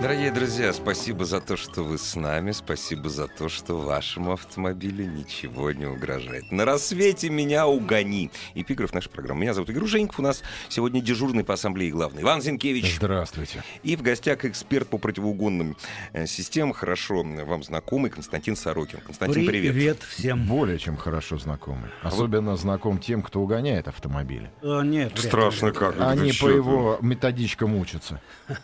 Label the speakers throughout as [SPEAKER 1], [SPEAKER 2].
[SPEAKER 1] Дорогие друзья, спасибо за то, что вы с нами. Спасибо за то, что вашему автомобилю ничего не угрожает. На рассвете меня угони. Эпиграф нашей программы. Меня зовут Игорь Женьков. У нас сегодня дежурный по ассамблее главный Иван Зинкевич.
[SPEAKER 2] Здравствуйте.
[SPEAKER 1] И в гостях эксперт по противоугонным э, системам, хорошо вам знакомый Константин Сорокин. Константин, привет.
[SPEAKER 3] Привет всем.
[SPEAKER 2] Более чем хорошо знакомый. Особенно знаком тем, кто угоняет автомобили.
[SPEAKER 3] А, нет, вряд ли.
[SPEAKER 1] Страшно как.
[SPEAKER 2] Они по его методичкам учатся.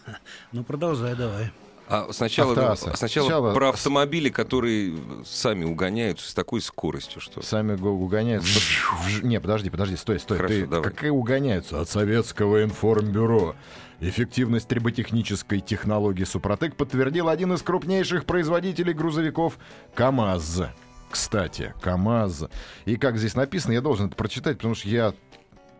[SPEAKER 3] Ну, продолжай, давай.
[SPEAKER 1] А сначала, сначала,
[SPEAKER 2] Сначала-
[SPEAKER 1] про автомобили, которые сами угоняются с такой скоростью, что...
[SPEAKER 2] Сами го- угоняются. Вж- Не, подожди, подожди, стой, стой.
[SPEAKER 1] Хорошо,
[SPEAKER 2] Ты
[SPEAKER 1] давай.
[SPEAKER 2] какие угоняются? От советского информбюро. Эффективность триботехнической технологии Супротек подтвердил один из крупнейших производителей грузовиков КАМАЗ. Кстати, КАМАЗ. И как здесь написано, я должен это прочитать, потому что я...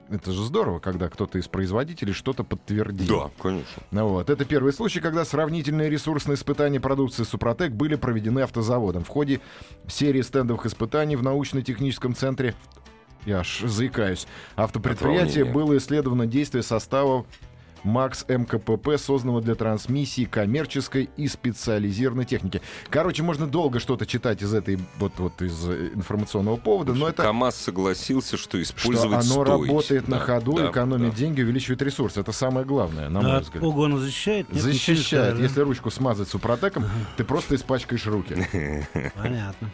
[SPEAKER 2] Это же здорово, когда кто-то из производителей что-то подтвердил.
[SPEAKER 1] Да, конечно.
[SPEAKER 2] Ну вот. Это первый случай, когда сравнительные ресурсные испытания продукции Супротек были проведены автозаводом. В ходе серии стендовых испытаний в научно-техническом центре я аж заикаюсь. Автопредприятие было исследовано действие состава МАКС МКПП, созданного для трансмиссии коммерческой и специализированной техники. Короче, можно долго что-то читать из этой вот, вот из э, информационного повода, но это
[SPEAKER 1] КАМАЗ согласился, что
[SPEAKER 2] что
[SPEAKER 1] использовать
[SPEAKER 2] оно
[SPEAKER 1] стоить.
[SPEAKER 2] работает на
[SPEAKER 1] Да,
[SPEAKER 2] ходу,
[SPEAKER 1] да,
[SPEAKER 2] экономит
[SPEAKER 1] да.
[SPEAKER 2] деньги, увеличивает ресурсы. Это самое главное, на мой
[SPEAKER 3] А
[SPEAKER 2] взгляд.
[SPEAKER 3] угона защищает? Нет,
[SPEAKER 2] Защищает. Если ручку смазать супротеком, ты просто испачкаешь руки.
[SPEAKER 3] да? Понятно.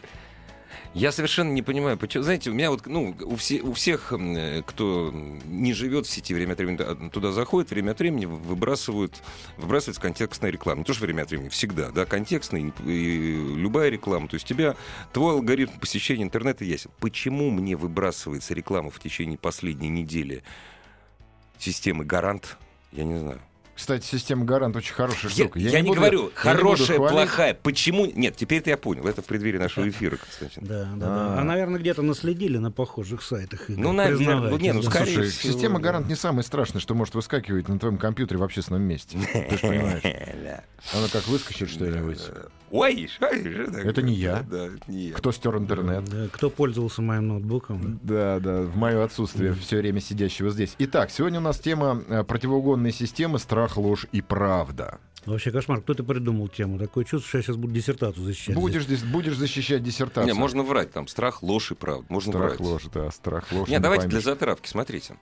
[SPEAKER 1] Я совершенно не понимаю, почему. Знаете, у меня вот, ну, у, все, у всех, э, кто не живет в сети, время от времени т- туда заходит, время от времени выбрасывают, выбрасывается контекстная реклама. Не то, что время от времени, всегда, да, контекстная и любая реклама. То есть тебя, твой алгоритм посещения интернета ясен. Почему мне выбрасывается реклама в течение последней недели системы Гарант? Я не знаю.
[SPEAKER 2] Кстати, система Гарант очень хорошая
[SPEAKER 1] Я,
[SPEAKER 2] штука.
[SPEAKER 1] я не,
[SPEAKER 2] буду-
[SPEAKER 1] говорю,
[SPEAKER 2] я не буду
[SPEAKER 1] хорошая,
[SPEAKER 2] хвалить.
[SPEAKER 1] плохая. Почему? Нет, теперь-то я понял. Это в преддверии нашего эфира, Константин.
[SPEAKER 3] Да, да,
[SPEAKER 2] А.
[SPEAKER 3] да. А, наверное, где-то наследили на похожих сайтах.
[SPEAKER 1] Ну, наверное, ну, не, ну, скорее
[SPEAKER 2] Слушай,
[SPEAKER 1] всего,
[SPEAKER 2] система. Гарант не самое страшное, что может выскакивать на твоем компьютере в общественном месте. Ты же понимаешь. Оно как выскочит что-нибудь.
[SPEAKER 1] Ой, что это
[SPEAKER 2] не я.
[SPEAKER 1] Да, это не я.
[SPEAKER 2] Кто стер интернет?
[SPEAKER 3] Да, Кто пользовался моим ноутбуком?
[SPEAKER 2] Да, да, в мое отсутствие все время сидящего здесь. Итак, сегодня у нас тема э, противоугонной системы «Страх, ложь и правда».
[SPEAKER 3] Вообще кошмар. Кто ты придумал тему? Такое чувство, что я сейчас буду диссертацию защищать.
[SPEAKER 2] Будешь, здесь, будешь защищать диссертацию.
[SPEAKER 1] Не, можно врать, там, страх, ложь и правда. Можно
[SPEAKER 2] Страх,
[SPEAKER 1] врать.
[SPEAKER 2] ложь, да, страх, ложь.
[SPEAKER 1] Нет,
[SPEAKER 2] не
[SPEAKER 1] давайте
[SPEAKER 2] поймешь.
[SPEAKER 1] для затравки, смотрите.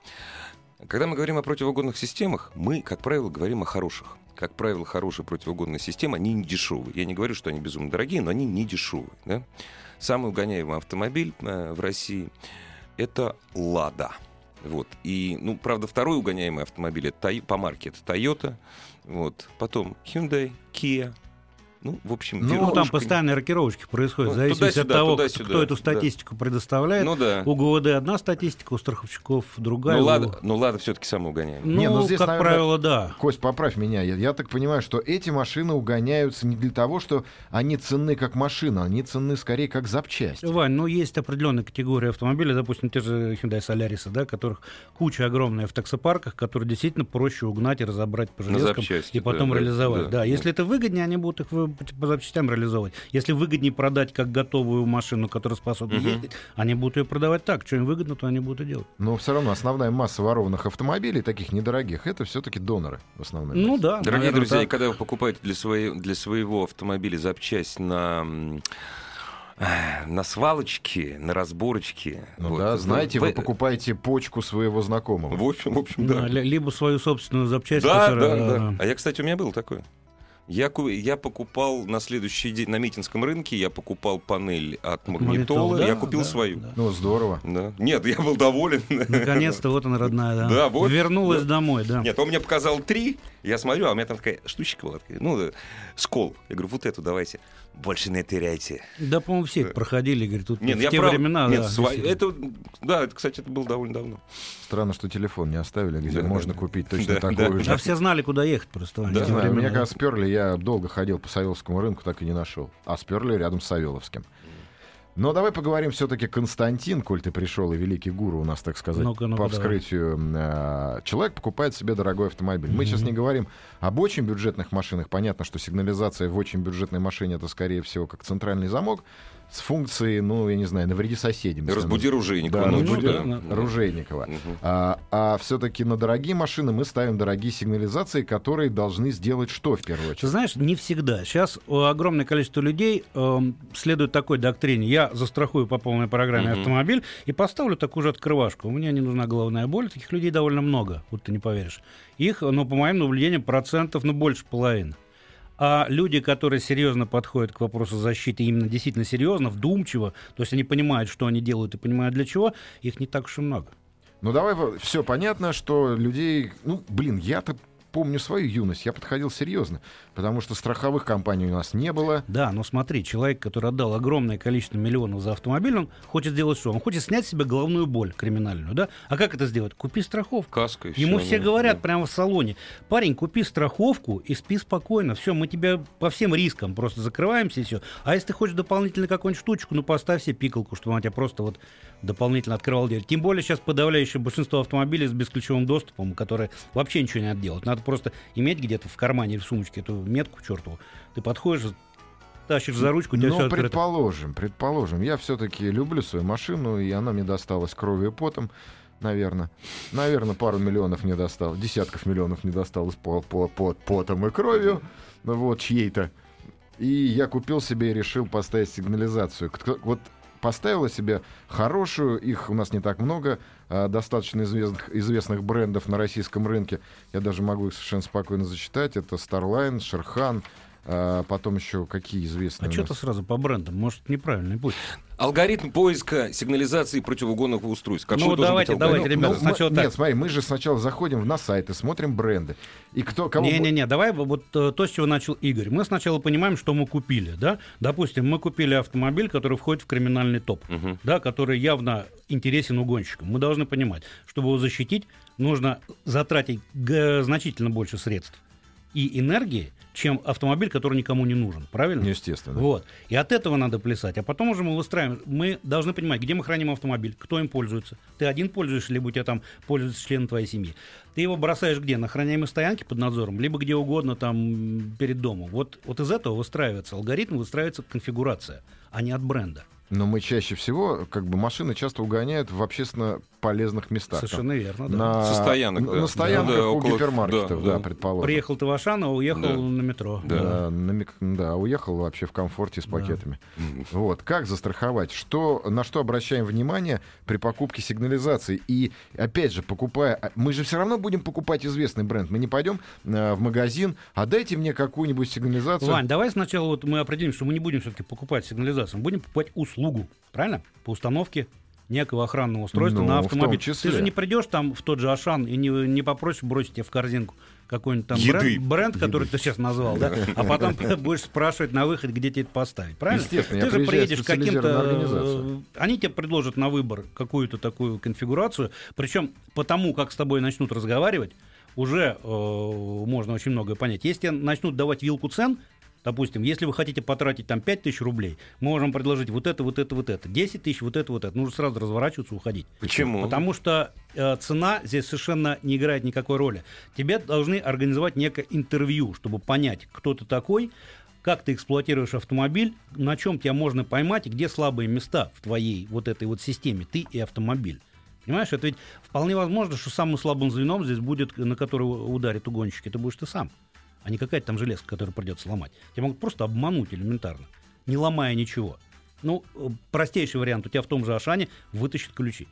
[SPEAKER 1] Когда мы говорим о противоугонных системах, мы, как правило, говорим о хороших. Как правило, хорошие противоугонные системы, они не дешевые. Я не говорю, что они безумно дорогие, но они не дешевые. Да? Самый угоняемый автомобиль э, в России — это «Лада». Вот. И, ну, правда, второй угоняемый автомобиль это по марке это Toyota, вот. потом Hyundai, Kia. Ну, в общем,
[SPEAKER 3] Ну, там постоянные рокировочки происходят,
[SPEAKER 1] Ну,
[SPEAKER 3] в зависимости от
[SPEAKER 1] туда-сюда,
[SPEAKER 3] того,
[SPEAKER 1] туда-сюда,
[SPEAKER 3] кто эту
[SPEAKER 1] да.
[SPEAKER 3] статистику предоставляет.
[SPEAKER 1] Ну да.
[SPEAKER 3] У ГУВД одна статистика, у страховщиков другая.
[SPEAKER 1] Ну,
[SPEAKER 3] у-
[SPEAKER 1] ладно, ну, ладно, все-таки самый угоняемый.
[SPEAKER 3] Ну,
[SPEAKER 2] Не, ну, здесь,
[SPEAKER 3] как
[SPEAKER 2] наверное,
[SPEAKER 3] правило, да.
[SPEAKER 2] Кость, поправь меня. Я, я так понимаю, что эти машины угоняются не для того, что они ценны как машина, они ценны скорее как запчасть.
[SPEAKER 3] Вань, ну есть определенная категория автомобилей, допустим, те же Hyundai Solaris, да, которых куча огромная в таксопарках, которые действительно проще угнать и разобрать по железкам
[SPEAKER 1] запчасти,
[SPEAKER 3] и потом
[SPEAKER 1] да, да,
[SPEAKER 3] реализовать.
[SPEAKER 1] да,
[SPEAKER 3] Да,
[SPEAKER 1] да.
[SPEAKER 3] если это выгоднее, они будут их по запчастям реализовывать. Если выгоднее продать как готовую машину, которая способна
[SPEAKER 1] Мгм.
[SPEAKER 3] ездить, они будут ее продавать так. Что им выгодно, то они будут и делать.
[SPEAKER 2] Но все равно основная масса ворованных автомобилей, таких недорогих, это все-таки доноры в основном.
[SPEAKER 3] Ну да.
[SPEAKER 1] Дорогие
[SPEAKER 3] наверное,
[SPEAKER 1] друзья,
[SPEAKER 3] так.
[SPEAKER 1] когда вы покупаете для, своей, для своего автомобиля запчасть на, на свалочке, на разборочке.
[SPEAKER 2] Ну
[SPEAKER 1] вот,
[SPEAKER 2] да, знаете, вы
[SPEAKER 1] вы-
[SPEAKER 2] покупаете почку своего знакомого.
[SPEAKER 1] В общем, в общем,
[SPEAKER 3] Да,
[SPEAKER 1] да.
[SPEAKER 3] ли- либо свою собственную запчасть,
[SPEAKER 1] Да,
[SPEAKER 3] которая...
[SPEAKER 1] да, да.
[SPEAKER 3] э,
[SPEAKER 1] А я, кстати, у меня был такое. Я, ку- я покупал на следующий день на Митинском рынке, я покупал панель от Магнитола,
[SPEAKER 3] да,
[SPEAKER 1] я купил
[SPEAKER 3] да,
[SPEAKER 1] свою.
[SPEAKER 3] да.
[SPEAKER 2] Ну, здорово.
[SPEAKER 1] Да. Нет, я был доволен.
[SPEAKER 3] Наконец-то вот она родная, да.
[SPEAKER 1] Да, вот,
[SPEAKER 3] Вернулась
[SPEAKER 1] да.
[SPEAKER 3] домой, да.
[SPEAKER 1] Нет, он мне показал три, Я смотрю, а у меня там такая штучка была, такая, ну, скол. Я говорю, вот эту давайте. Больше не теряйте.
[SPEAKER 3] Да, по-моему, все это проходили, говорит, тут
[SPEAKER 1] Нет,
[SPEAKER 3] в
[SPEAKER 1] я
[SPEAKER 3] те
[SPEAKER 1] прав-
[SPEAKER 3] времена.
[SPEAKER 1] Нет,
[SPEAKER 3] да,
[SPEAKER 1] сва- это, да, это, кстати, это было довольно давно.
[SPEAKER 2] Странно, что телефон не оставили, где
[SPEAKER 1] Да,
[SPEAKER 2] можно
[SPEAKER 1] да.
[SPEAKER 2] купить точно
[SPEAKER 1] Да,
[SPEAKER 2] такой
[SPEAKER 1] да.
[SPEAKER 2] же.
[SPEAKER 3] Да, все знали, куда ехать просто.
[SPEAKER 1] Да,
[SPEAKER 2] знаю,
[SPEAKER 3] времена.
[SPEAKER 2] меня когда сперли, я долго ходил по Савеловскому рынку, так и не нашел. А сперли рядом с Савеловским. Но давай поговорим все-таки Константин, коль ты пришел, и великий гуру у нас, так сказать,
[SPEAKER 3] Ну-ка, ну-ка,
[SPEAKER 2] по
[SPEAKER 3] давай.
[SPEAKER 2] вскрытию. э, человек покупает себе дорогой автомобиль. Мы сейчас не говорим об очень бюджетных машинах. Понятно, что сигнализация в очень бюджетной машине это, скорее всего, как центральный замок с функцией, ну, я не знаю, навреди соседям.
[SPEAKER 1] Разбуди ружейника.
[SPEAKER 2] Да,
[SPEAKER 1] ночью,
[SPEAKER 2] разбуди
[SPEAKER 1] да.
[SPEAKER 3] да.
[SPEAKER 2] Ружейникова.
[SPEAKER 1] Мгм.
[SPEAKER 2] А, а все-таки на дорогие машины мы ставим дорогие сигнализации, которые должны сделать что в первую
[SPEAKER 3] Ты
[SPEAKER 2] очередь?
[SPEAKER 3] знаешь, не всегда. Сейчас э, огромное количество людей эм, следует такой доктрине. Я застрахую по полной программе
[SPEAKER 1] Мгм.
[SPEAKER 3] автомобиль и поставлю такую же открывашку. У меня не нужна головная боль. Таких людей довольно много, вот ты не поверишь. Их, ну, по моим наблюдениям, процентов, ну, больше половины. А люди, которые серьезно подходят к вопросу защиты, именно действительно серьезно, вдумчиво, то есть они понимают, что они делают и понимают для чего, их не так уж и много.
[SPEAKER 2] Ну давай, все понятно, что людей... Ну, блин, я-то помню свою юность, я подходил серьезно, потому что страховых компаний у нас не было.
[SPEAKER 3] Да, но смотри, человек, который отдал огромное количество миллионов за автомобиль, он хочет сделать что? Он хочет снять с себя головную боль криминальную, да? А как это сделать? Купи страховку.
[SPEAKER 1] Каска и
[SPEAKER 3] Ему все
[SPEAKER 1] да,
[SPEAKER 3] говорят
[SPEAKER 1] да.
[SPEAKER 3] прямо в салоне, парень, купи страховку и спи спокойно. Все, мы тебя по всем рискам просто закрываемся и все. А если ты хочешь дополнительно какую-нибудь штучку, ну поставь себе пикалку, чтобы она тебя просто вот дополнительно открывала дверь. Тем более сейчас подавляющее большинство автомобилей с бесключевым доступом, которые вообще ничего не надо делать. Надо просто иметь где-то в кармане или в сумочке эту метку чертову. Ты подходишь, тащишь за ручку, у тебя
[SPEAKER 2] Ну,
[SPEAKER 3] открыто.
[SPEAKER 2] предположим, предположим. Я все-таки люблю свою машину, и она мне досталась кровью и потом, наверное. Наверное, пару миллионов мне досталось, десятков миллионов мне досталось по, по, по- потом и кровью, ну вот, чьей-то. И я купил себе и решил поставить сигнализацию. Вот поставила себе хорошую, их у нас не так много, а, достаточно известных, известных брендов на российском рынке. Я даже могу их совершенно спокойно зачитать. Это Starline, Шерхан, а, потом еще какие известные
[SPEAKER 3] А
[SPEAKER 2] у
[SPEAKER 3] что
[SPEAKER 2] нас?
[SPEAKER 3] ты сразу по брендам? Может, неправильный путь.
[SPEAKER 1] Алгоритм поиска сигнализации противоугонных устройств. Какой
[SPEAKER 3] Ну, давайте, давайте, ребята,
[SPEAKER 2] мы-
[SPEAKER 3] сначала так.
[SPEAKER 2] Нет, смотри, мы же сначала заходим на сайты, смотрим бренды. И кто кого... бо-
[SPEAKER 3] Не-не-не, давай вот э, то, с чего начал Игорь. Мы сначала понимаем, что мы купили, да? Допустим, мы купили автомобиль, который входит в криминальный топ,
[SPEAKER 1] Мгм.
[SPEAKER 3] да, который явно интересен угонщикам. Мы должны понимать, чтобы его защитить, нужно затратить г- значительно больше средств и энергии, чем автомобиль, который никому не нужен. Правильно?
[SPEAKER 2] Естественно.
[SPEAKER 3] Вот. И от этого надо плясать. А потом уже мы выстраиваем. Мы должны понимать, где мы храним автомобиль, кто им пользуется. Ты один пользуешься, либо у тебя там пользуется член твоей семьи. Ты его бросаешь где? На охраняемой стоянке под надзором, либо где угодно там перед домом. Вот, вот из этого выстраивается алгоритм, выстраивается конфигурация, а не от бренда.
[SPEAKER 2] Но мы чаще всего, как бы, машины часто угоняют в общественно полезных местах.
[SPEAKER 3] Совершенно верно.
[SPEAKER 2] Там,
[SPEAKER 3] да.
[SPEAKER 2] на,
[SPEAKER 1] Со стоянок,
[SPEAKER 2] на,
[SPEAKER 1] да.
[SPEAKER 2] на стоянках
[SPEAKER 1] Да, да,
[SPEAKER 2] у
[SPEAKER 1] около-
[SPEAKER 2] гипермаркетов,
[SPEAKER 1] да,
[SPEAKER 2] да,
[SPEAKER 1] да.
[SPEAKER 2] предположим.
[SPEAKER 3] Приехал ты в Ашан, а уехал
[SPEAKER 1] Да.
[SPEAKER 3] на метро.
[SPEAKER 1] Да.
[SPEAKER 2] Да, на мик- да, уехал вообще в комфорте с
[SPEAKER 3] Да.
[SPEAKER 2] пакетами. Вот, как застраховать? Что, на что обращаем внимание при покупке сигнализации? И, опять же, покупая... а, Мы же все равно будем покупать известный бренд. Мы не пойдем э, в магазин, а дайте мне какую-нибудь сигнализацию.
[SPEAKER 3] Вань, давай сначала вот мы определим, что мы не будем все-таки покупать сигнализацию, мы будем покупать услугу, правильно? По установке некого охранного устройства
[SPEAKER 2] Ну,
[SPEAKER 3] на автомобиль.
[SPEAKER 2] числе.
[SPEAKER 3] Ты же не придешь там в тот же Ашан и не, не попросишь бросить тебе в корзинку какой-нибудь там
[SPEAKER 1] Еды.
[SPEAKER 3] бренд, бренд, который ты сейчас назвал, да, а потом будешь спрашивать на выход, где тебе это поставить, правильно?
[SPEAKER 2] Естественно,
[SPEAKER 3] ты же приедешь к каким-то... э, Они тебе предложат на выбор какую-то такую конфигурацию, причем по тому, как с тобой начнут разговаривать, уже э, можно очень многое понять. Если начнут давать вилку цен, Допустим, если вы хотите потратить там 5 тысяч рублей, мы можем предложить вот это, вот это, вот это. 10 тысяч, вот это, вот это. Нужно сразу разворачиваться, уходить.
[SPEAKER 1] Почему?
[SPEAKER 3] Потому что э, цена здесь совершенно не играет никакой роли. Тебе должны организовать некое интервью, чтобы понять, кто ты такой, как ты эксплуатируешь автомобиль, на чем тебя можно поймать и где слабые места в твоей вот этой вот системе, ты и автомобиль. Понимаешь, это ведь вполне возможно, что самым слабым звеном здесь будет, на который ударит угонщик, это будешь ты сам, а не какая-то там железка, которую придется ломать. Тебя могут просто обмануть элементарно, не ломая ничего. Ну, э, простейший вариант, у тебя в том же Ашане вытащат ключи.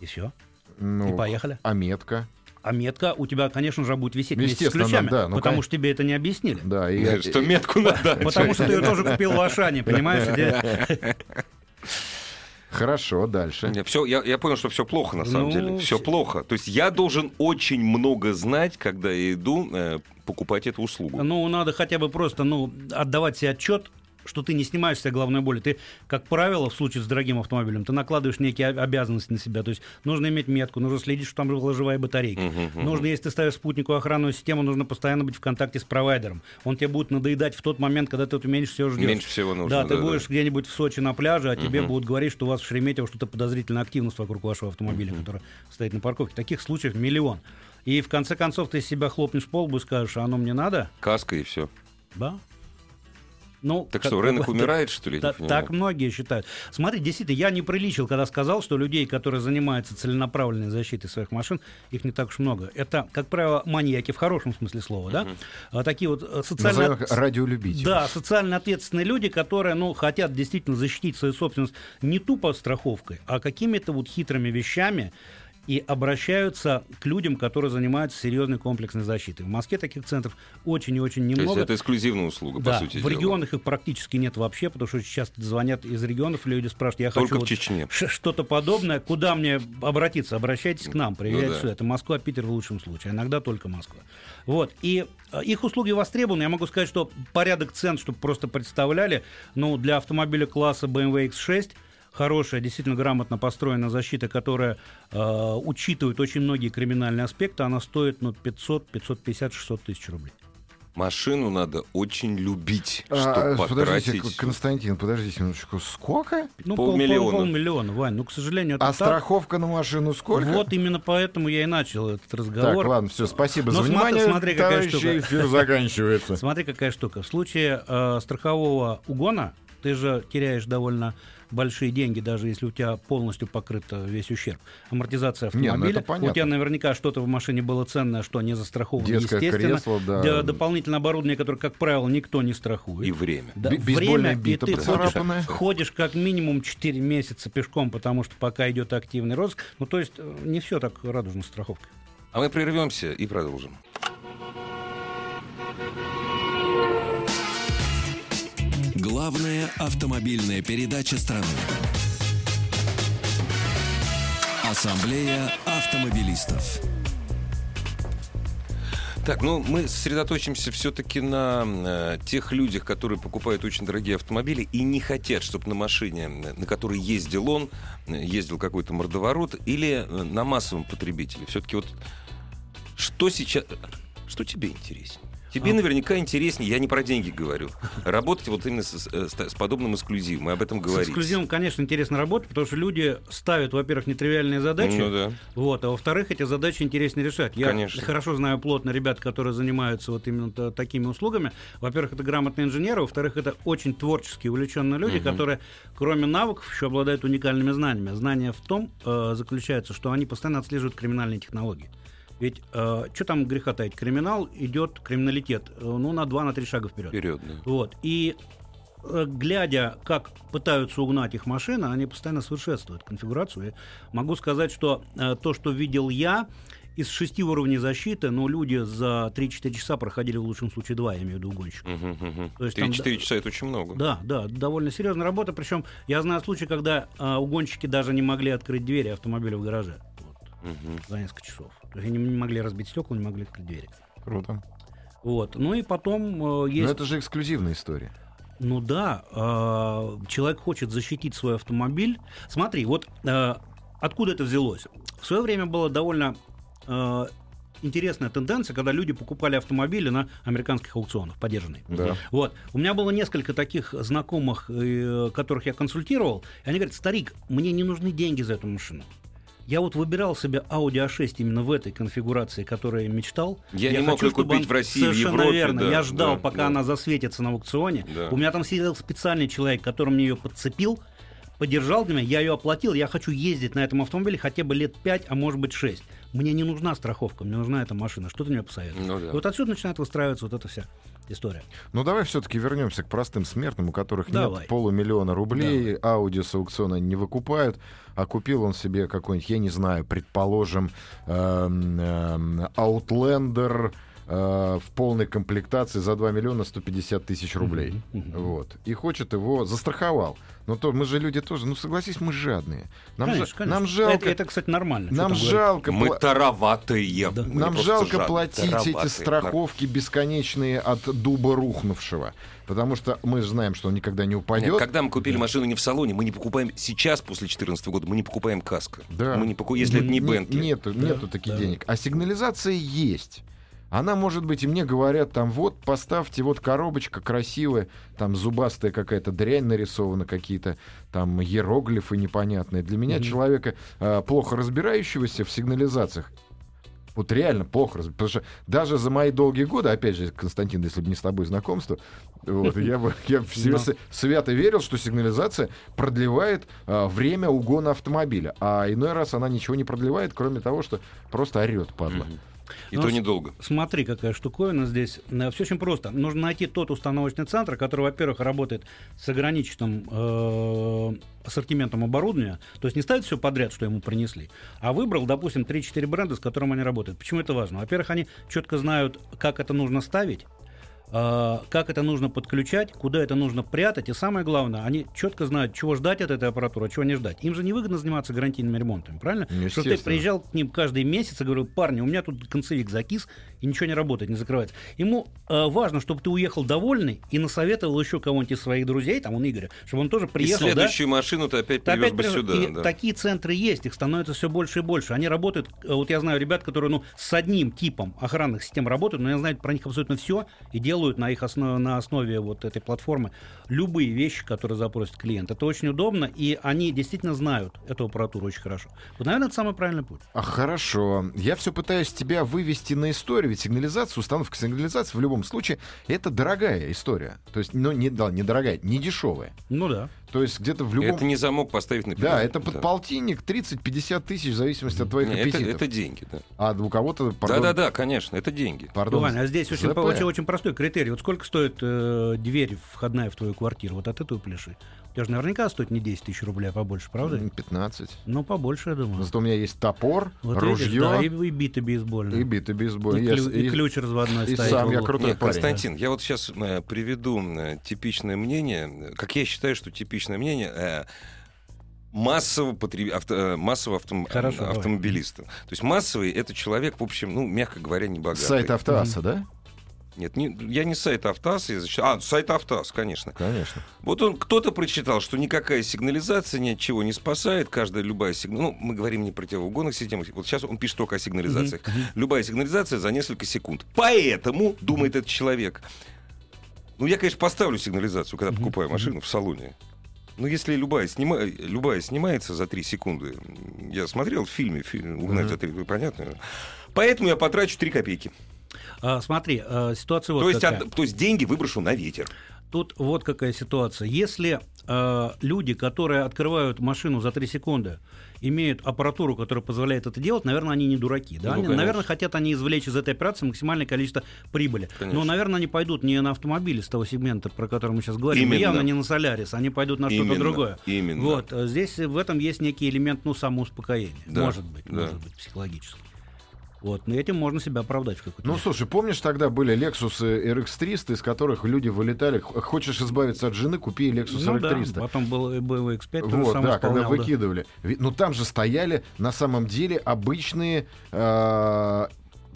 [SPEAKER 3] И все.
[SPEAKER 2] Ну,
[SPEAKER 3] И поехали.
[SPEAKER 2] А метка?
[SPEAKER 3] А метка у тебя, конечно же, будет висеть вместе с ключами,
[SPEAKER 2] да, ну,
[SPEAKER 3] потому
[SPEAKER 2] конечно.
[SPEAKER 3] что тебе это не объяснили.
[SPEAKER 2] Да, и,
[SPEAKER 1] Да, Что метку надо.
[SPEAKER 3] Потому что ты ее тоже купил в Ашане, понимаешь?
[SPEAKER 2] Хорошо, дальше.
[SPEAKER 1] Я, все, я, я понял, что все плохо на самом
[SPEAKER 3] Ну,
[SPEAKER 1] деле. Все
[SPEAKER 3] все-
[SPEAKER 1] плохо. То есть я должен очень много знать, когда я иду э, покупать эту услугу.
[SPEAKER 3] Ну, надо хотя бы просто, ну, отдавать себе отчет, что ты не снимаешь себе головной боли. Ты, как правило, в случае с дорогим автомобилем, ты накладываешь некие об- обязанности на себя. То есть нужно иметь метку, нужно следить, что там была живая батарейка.
[SPEAKER 1] Мгм, мгм.
[SPEAKER 3] Нужно, если ты ставишь спутниковую охранную систему, нужно постоянно быть в контакте с провайдером. Он тебе будет надоедать в тот момент, когда ты тут меньше всего ждешь.
[SPEAKER 1] Меньше всего нужно.
[SPEAKER 3] Да, ты будешь где-нибудь в Сочи на пляже, а тебе
[SPEAKER 1] Мгм.
[SPEAKER 3] будут говорить, что у вас в Шереметьево что-то подозрительная активность вокруг вашего автомобиля, который стоит на парковке. Таких случаев миллион. И в конце концов ты себя хлопнешь по лбу и скажешь, а оно мне надо?
[SPEAKER 1] Каска и все.
[SPEAKER 3] Да. Ну,
[SPEAKER 1] Так
[SPEAKER 3] как
[SPEAKER 1] что, рынок
[SPEAKER 3] это-
[SPEAKER 1] умирает, что ли? Я
[SPEAKER 3] та-
[SPEAKER 1] не понимаю.
[SPEAKER 3] так многие считают. Смотри, действительно, я не приличил, когда сказал, что людей, которые занимаются целенаправленной защитой своих машин, их не так уж много. Это, как правило, маньяки в хорошем смысле слова, да? А такие вот э, социально...
[SPEAKER 2] Радиолюбители.
[SPEAKER 3] Да, социально ответственные люди, которые, ну, хотят действительно защитить свою собственность не тупо страховкой, а какими-то вот хитрыми вещами и обращаются к людям, которые занимаются серьезной комплексной защитой. В Москве таких центров очень и очень
[SPEAKER 1] То есть
[SPEAKER 3] немного.
[SPEAKER 1] это эксклюзивная услуга,
[SPEAKER 3] Да,
[SPEAKER 1] по сути
[SPEAKER 3] в
[SPEAKER 1] дела.
[SPEAKER 3] регионах их практически нет вообще, потому что часто звонят из регионов, люди спрашивают, я
[SPEAKER 1] Только
[SPEAKER 3] хочу
[SPEAKER 1] в
[SPEAKER 3] вот
[SPEAKER 1] Чечне.
[SPEAKER 3] что-то подобное, куда мне обратиться? Обращайтесь к нам, приезжайте
[SPEAKER 1] Ну да.
[SPEAKER 3] сюда. Это Москва, Питер в лучшем случае, иногда только Москва. Вот, и э, их услуги востребованы. Я могу сказать, что порядок цен, чтобы просто представляли, ну, для автомобиля класса BMW X6 хорошая, действительно грамотно построенная защита, которая э, учитывает очень многие криминальные аспекты, она стоит ну, 500, 550, 600 тысяч рублей.
[SPEAKER 1] Машину надо очень любить,
[SPEAKER 2] А,
[SPEAKER 1] чтобы
[SPEAKER 2] подождите,
[SPEAKER 1] потратить.
[SPEAKER 2] К- Константин, подождите минуточку. Сколько?
[SPEAKER 3] Ну, пол-
[SPEAKER 1] Полмиллиона.
[SPEAKER 3] пол- полмиллиона, Вань. Ну, к сожалению, это
[SPEAKER 2] А
[SPEAKER 3] так.
[SPEAKER 2] страховка на машину сколько?
[SPEAKER 3] Вот именно поэтому я и начал этот
[SPEAKER 2] Так,
[SPEAKER 3] разговор.
[SPEAKER 2] ладно, все, спасибо
[SPEAKER 3] Ну,
[SPEAKER 2] за
[SPEAKER 3] смотри-
[SPEAKER 2] внимание.
[SPEAKER 3] смотри, какая штука.
[SPEAKER 2] эфир заканчивается.
[SPEAKER 3] Смотри, какая штука. В случае э, страхового угона ты же теряешь довольно большие деньги, даже если у тебя полностью покрыт э, весь ущерб. Амортизация
[SPEAKER 2] Не, ну
[SPEAKER 3] автомобиля.
[SPEAKER 2] это понятно.
[SPEAKER 3] у тебя наверняка что-то в машине было ценное, что не застраховано,
[SPEAKER 2] Детское
[SPEAKER 3] естественно.
[SPEAKER 2] кресло, да.
[SPEAKER 3] Д- Дополнительное оборудование, которое, как правило, никто не страхует.
[SPEAKER 1] И время.
[SPEAKER 3] Да, время,
[SPEAKER 2] бита
[SPEAKER 3] и ты ходишь, ходишь как минимум 4 месяца пешком, потому что пока идет активный розыск. Ну, то есть, э, не все так радужно с страховкой.
[SPEAKER 1] А мы прервемся и продолжим.
[SPEAKER 4] Главная автомобильная передача страны. Ассамблея автомобилистов.
[SPEAKER 1] Так, ну мы сосредоточимся все-таки на э, тех людях, которые покупают очень дорогие автомобили и не хотят, чтобы на машине, э, на которой ездил он, э, ездил какой-то мордоворот, или э, на массовом потребителе. Все-таки вот что сейчас, что тебе интереснее? Тебе
[SPEAKER 3] А.
[SPEAKER 1] наверняка интереснее, я не про деньги говорю, работать вот именно с, с- с подобным эксклюзивом, мы об этом
[SPEAKER 3] С
[SPEAKER 1] говорим.
[SPEAKER 3] эксклюзивом, конечно, интересно работать, потому что люди ставят, во-первых, нетривиальные задачи,
[SPEAKER 1] Ну да.
[SPEAKER 3] вот, а во-вторых, эти задачи интереснее решать. Я
[SPEAKER 1] Конечно.
[SPEAKER 3] хорошо знаю плотно ребят, которые занимаются вот именно та- такими услугами. Во-первых, это грамотные инженеры, во-вторых, это очень творчески увлеченные люди,
[SPEAKER 1] Мгм.
[SPEAKER 3] которые, кроме навыков, еще обладают уникальными знаниями. Знания в том э, заключается, что они постоянно отслеживают криминальные технологии. Ведь что там греха таить? Криминал идет, криминалитет, э, ну, на два, на три шага вперед.
[SPEAKER 1] Вперед, да.
[SPEAKER 3] Вот. И э, глядя, как пытаются угнать их машины, они постоянно совершенствуют конфигурацию. И могу сказать, что э, то, что видел я, из шести уровней защиты, ну, люди за 3-4 часа проходили в лучшем случае два, я имею в виду. То есть там
[SPEAKER 1] 3-4
[SPEAKER 3] да-
[SPEAKER 1] часа это очень много.
[SPEAKER 3] Да, да, довольно серьезная работа. Причем я знаю случаи, когда э, угонщики даже не могли открыть двери автомобиля в гараже вот,
[SPEAKER 1] Мгм.
[SPEAKER 3] за несколько часов. Они не могли разбить стекла, не могли открыть двери.
[SPEAKER 2] Круто.
[SPEAKER 3] Вот. Ну и потом э, есть...
[SPEAKER 2] Но это же эксклюзивная история.
[SPEAKER 3] Ну да, э, человек хочет защитить свой автомобиль. Смотри, вот э, откуда это взялось? В свое время была довольно э, интересная тенденция, когда люди покупали автомобили на американских аукционах, подержанные.
[SPEAKER 2] Да.
[SPEAKER 3] Вот. У меня было несколько таких знакомых, э, которых я консультировал, и они говорят, старик, мне не нужны деньги за эту машину. Я вот выбирал себе Audi A6 именно в этой конфигурации, которой я мечтал.
[SPEAKER 1] Я не мог
[SPEAKER 3] хочу,
[SPEAKER 1] ее
[SPEAKER 3] чтобы
[SPEAKER 1] купить
[SPEAKER 3] он-
[SPEAKER 1] в России, в
[SPEAKER 3] Совершенно
[SPEAKER 1] Европе,
[SPEAKER 3] верно.
[SPEAKER 1] да,
[SPEAKER 3] я ждал,
[SPEAKER 1] да,
[SPEAKER 3] пока
[SPEAKER 1] да.
[SPEAKER 3] она засветится на аукционе.
[SPEAKER 1] Да.
[SPEAKER 3] У меня там сидел специальный человек, который мне ее подцепил, поддержал для меня, я ее оплатил, я хочу ездить на этом автомобиле хотя бы лет 5, а может быть 6. Мне не нужна страховка, мне нужна эта машина. Что ты мне посоветуешь?
[SPEAKER 1] Ну да.
[SPEAKER 3] И Вот отсюда начинает выстраиваться вот эта вся история.
[SPEAKER 2] Ну давай все-таки вернемся к простым смертным, у которых
[SPEAKER 3] Давай.
[SPEAKER 2] нет полумиллиона рублей, аудио с аукциона не выкупают, а купил он себе какой-нибудь, я не знаю, предположим, эм, эм, Outlander э, в полной комплектации за 2 миллиона 150 тысяч рублей.
[SPEAKER 3] Мгм.
[SPEAKER 2] Вот. И хочет его, застраховал. Но то мы же люди тоже, ну согласись, мы жадные. Нам,
[SPEAKER 3] Конечно,
[SPEAKER 2] жа-
[SPEAKER 3] конечно.
[SPEAKER 2] нам жалко,
[SPEAKER 3] Это, это, кстати, нормально.
[SPEAKER 2] нам жалко,
[SPEAKER 1] Мы тароватые.
[SPEAKER 3] Да.
[SPEAKER 1] Мы
[SPEAKER 2] нам жалко
[SPEAKER 1] жадные,
[SPEAKER 2] платить эти
[SPEAKER 1] тароватые.
[SPEAKER 2] страховки бесконечные от дуба рухнувшего. Потому что мы же знаем, что он никогда не
[SPEAKER 1] Нет,
[SPEAKER 2] упадет.
[SPEAKER 1] Когда мы купили машину не в салоне, мы не покупаем сейчас, после 2014 года, мы не покупаем каско.
[SPEAKER 2] Да.
[SPEAKER 1] Мы не поку- Если это не
[SPEAKER 2] Не-
[SPEAKER 1] Бентли.
[SPEAKER 2] Нету,
[SPEAKER 3] Да,
[SPEAKER 2] нету таких
[SPEAKER 3] да.
[SPEAKER 2] денег. А сигнализация есть. Она может быть, и мне говорят, там, вот, поставьте, вот коробочка красивая, там зубастая какая-то дрянь нарисована, какие-то там иероглифы непонятные. Для меня,
[SPEAKER 3] Мгм.
[SPEAKER 2] человека, э, плохо разбирающегося в сигнализациях, вот реально плохо, разб- потому что даже за мои долгие годы, опять же, Константин, если бы не с тобой знакомство, вот, я бы я всерьез
[SPEAKER 3] Но.
[SPEAKER 2] свято верил, что сигнализация продлевает а, время угона автомобиля, а иной раз она ничего не продлевает, кроме того, что просто орет, падла.
[SPEAKER 1] Мгм. И
[SPEAKER 3] Ну,
[SPEAKER 1] то недолго.
[SPEAKER 3] Смотри, какая штуковина здесь. Все очень просто. Нужно найти тот установочный центр, который, во-первых, работает с ограниченным э, ассортиментом оборудования. То есть не ставит все подряд, что ему принесли, а выбрал, допустим, 3-4 бренда, с которыми они работают. Почему это важно? Во-первых, они четко знают, как это нужно ставить. Э, Как это нужно подключать, куда это нужно прятать, и самое главное, они четко знают, чего ждать от этой аппаратуры, а чего не ждать. Им же невыгодно заниматься гарантийными ремонтами, правильно?
[SPEAKER 2] Ну,
[SPEAKER 3] Что ты
[SPEAKER 2] естественно.
[SPEAKER 3] приезжал к ним каждый месяц и говорил, парни, у меня тут концевик закис, и ничего не работает, не закрывается. Ему э, важно, чтобы ты уехал довольный и насоветовал еще кого-нибудь из своих друзей, там он Игоря, чтобы он тоже
[SPEAKER 1] И
[SPEAKER 3] приехал, да?
[SPEAKER 1] следующую машину ты опять
[SPEAKER 3] Ты
[SPEAKER 1] привез
[SPEAKER 3] опять
[SPEAKER 1] бы
[SPEAKER 3] привез-
[SPEAKER 1] сюда.
[SPEAKER 3] и
[SPEAKER 1] да.
[SPEAKER 3] такие центры есть, их становится все больше и больше. Они работают, э, вот я знаю ребят, которые ну, с одним типом охранных систем работают, но я знаю про них абсолютно все и делают на их основе, на основе вот этой платформы любые вещи, которые запросит клиент. Это очень удобно, и они действительно знают эту аппаратуру очень хорошо. Вот, наверное, это самый правильный путь.
[SPEAKER 2] А, хорошо. Я все пытаюсь тебя вывести на историю, ведь сигнализация, установка сигнализации в любом случае это дорогая история. То есть, ну, не, да, не дорогая, не дешевая.
[SPEAKER 3] Ну да.
[SPEAKER 2] То есть где-то в любом...
[SPEAKER 1] Это не замок поставить на
[SPEAKER 2] Да, это под полтинник 30-50 тысяч в зависимости от твоих
[SPEAKER 1] Не, это,
[SPEAKER 2] аппетитов.
[SPEAKER 1] это деньги, да.
[SPEAKER 2] А у кого-то,
[SPEAKER 1] Да-да-да, конечно, это деньги.
[SPEAKER 2] пардон,
[SPEAKER 3] Ваня, а здесь очень, очень, очень простой критерий. Вот сколько стоит э, дверь входная в твою квартиру? Вот от этого пляши. У тебя же наверняка стоит не 10 тысяч рублей, а побольше, правда?
[SPEAKER 2] М, 15.
[SPEAKER 3] Ну, побольше, я думаю.
[SPEAKER 2] Зато у меня есть топор,
[SPEAKER 3] Вот видишь,
[SPEAKER 2] ружье
[SPEAKER 3] да, и, и биты бейсбольные.
[SPEAKER 2] и биты бейсбольные.
[SPEAKER 3] И,
[SPEAKER 2] Я
[SPEAKER 3] клю-
[SPEAKER 2] с-
[SPEAKER 3] и
[SPEAKER 2] и-
[SPEAKER 3] ключ разводной
[SPEAKER 2] и
[SPEAKER 3] стоит.
[SPEAKER 2] сам я крутой
[SPEAKER 1] Нет,
[SPEAKER 2] парень.
[SPEAKER 1] Константин, я вот сейчас приведу э, типичное мнение, как я считаю, что типичное мнение э, массового, потреб... авто... э, массового автом...
[SPEAKER 3] Хорошо, давай.
[SPEAKER 1] автомобилиста. То есть массовый это человек, в общем, ну, мягко говоря, не богатый.
[SPEAKER 2] Сайт Автоаса, да?
[SPEAKER 1] Нет, не- я не с сайта Автоаса, я защищаю- а, сайт Автоас, конечно.
[SPEAKER 2] Конечно.
[SPEAKER 1] Вот он, кто-то прочитал, что никакая сигнализация ни от чего не спасает, каждая любая сигнализация, ну, мы говорим не про противоугонных системах, вот сейчас он пишет только о сигнализациях. Любая сигнализация за несколько секунд. Поэтому, думает этот человек, ну, я, конечно, поставлю сигнализацию, когда покупаю машину в салоне. Но если любая, снима... любая снимается за 3 секунды, я смотрел в фильме, фильм «Угнать за 3», понятно? Поэтому я потрачу 3 копейки.
[SPEAKER 3] А, смотри, а, ситуация вот
[SPEAKER 1] то, есть,
[SPEAKER 3] какая.
[SPEAKER 1] от- то есть деньги выброшу на ветер.
[SPEAKER 3] Тут вот какая ситуация. Если э, люди, которые открывают машину за 3 секунды, имеют аппаратуру, которая позволяет это делать, наверное, они не дураки. Да?
[SPEAKER 1] Ну, конечно.
[SPEAKER 3] наверное, хотят они извлечь из этой операции максимальное количество прибыли.
[SPEAKER 1] Конечно.
[SPEAKER 3] Но, наверное, они пойдут не на автомобили с того сегмента, про который мы сейчас говорим,
[SPEAKER 1] Именно.
[SPEAKER 3] явно не на Солярис, они пойдут на что-то другое.
[SPEAKER 1] именно.
[SPEAKER 3] Вот, э, здесь в этом есть некий элемент ну, самоуспокоения.
[SPEAKER 1] Да,
[SPEAKER 3] Может быть,
[SPEAKER 1] да.
[SPEAKER 3] может быть, психологически. Вот, но этим можно себя оправдать в какой-то
[SPEAKER 2] Ну,
[SPEAKER 3] мере.
[SPEAKER 2] слушай, помнишь, тогда были Lexus RX 300, из которых люди вылетали? Хочешь избавиться от жены, купи Lexus
[SPEAKER 3] Ну
[SPEAKER 2] RX
[SPEAKER 3] да,
[SPEAKER 2] 300.
[SPEAKER 3] потом был эксперт, тоже
[SPEAKER 2] Вот,
[SPEAKER 3] сам
[SPEAKER 2] да, когда
[SPEAKER 3] исполнял, да.
[SPEAKER 2] выкидывали. Ведь, Ну, там же стояли на самом деле обычные э,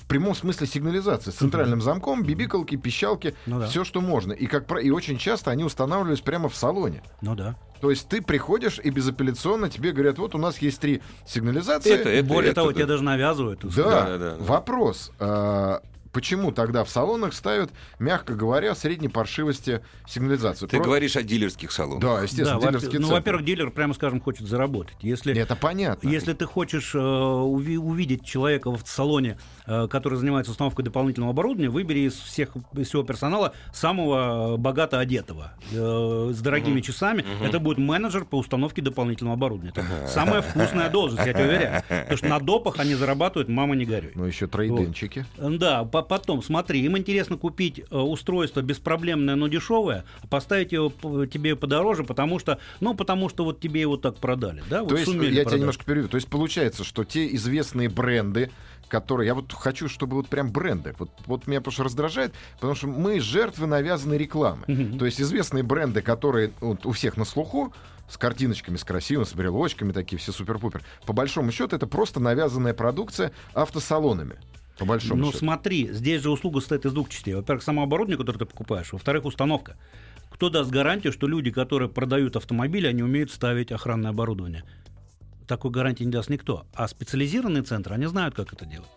[SPEAKER 2] в прямом смысле сигнализации с центральным замком, бибикалки, пищалки,
[SPEAKER 3] Ну да.
[SPEAKER 2] все, что можно. И, как, и очень часто они устанавливались прямо в салоне.
[SPEAKER 3] Ну да.
[SPEAKER 2] То есть ты приходишь и безапелляционно тебе говорят, вот у нас есть три сигнализации.
[SPEAKER 1] Это-
[SPEAKER 3] И более
[SPEAKER 1] это
[SPEAKER 3] того,
[SPEAKER 1] да.
[SPEAKER 3] тебе даже навязывают.
[SPEAKER 2] Да,
[SPEAKER 1] Да, да, да.
[SPEAKER 2] вопрос. а, почему тогда в салонах ставят, мягко говоря, средней паршивости сигнализацию?
[SPEAKER 1] Ты
[SPEAKER 2] Про-
[SPEAKER 1] говоришь о дилерских салонах.
[SPEAKER 2] Да, естественно,
[SPEAKER 3] Да, во-
[SPEAKER 2] дилерский
[SPEAKER 3] ну, во-первых, дилер, прямо скажем, хочет заработать. Если,
[SPEAKER 2] Это понятно.
[SPEAKER 3] если ты хочешь э, уви- увидеть человека в автосалоне, э, который занимается установкой дополнительного оборудования, выбери из, всех, из всего персонала самого богато одетого, э, с дорогими часами. Это будет менеджер по установке дополнительного оборудования. Это самая вкусная должность, я тебе уверяю. Потому что на допах они зарабатывают, мама не горюй.
[SPEAKER 2] Ну, еще трейденчики.
[SPEAKER 3] Да, по- потом, смотри, им интересно купить э, устройство беспроблемное, но дешевое, а поставить его тебе подороже, потому что, ну, потому что вот тебе его так продали, да?
[SPEAKER 2] То
[SPEAKER 3] вот
[SPEAKER 2] есть,
[SPEAKER 3] сумели
[SPEAKER 2] я тебя
[SPEAKER 3] продать.
[SPEAKER 2] немножко переведу. То есть получается, что те известные бренды, которые... Я вот хочу, чтобы вот прям бренды. Вот, вот меня просто раздражает, потому что мы жертвы навязанной рекламы.
[SPEAKER 3] Мгм.
[SPEAKER 2] То есть известные бренды, которые вот у всех на слуху, с картиночками, с красивыми, с брелочками такие, все супер-пупер. По большому счету, это просто навязанная продукция автосалонами. По большому
[SPEAKER 3] Ну
[SPEAKER 2] счету.
[SPEAKER 3] смотри, здесь же услуга состоит из двух частей. Во-первых, само оборудование, которое ты покупаешь. Во-вторых, установка. Кто даст гарантию, что люди, которые продают автомобили, они умеют ставить охранное оборудование? Такой гарантии не даст никто. А специализированные центры, они знают, как это делать.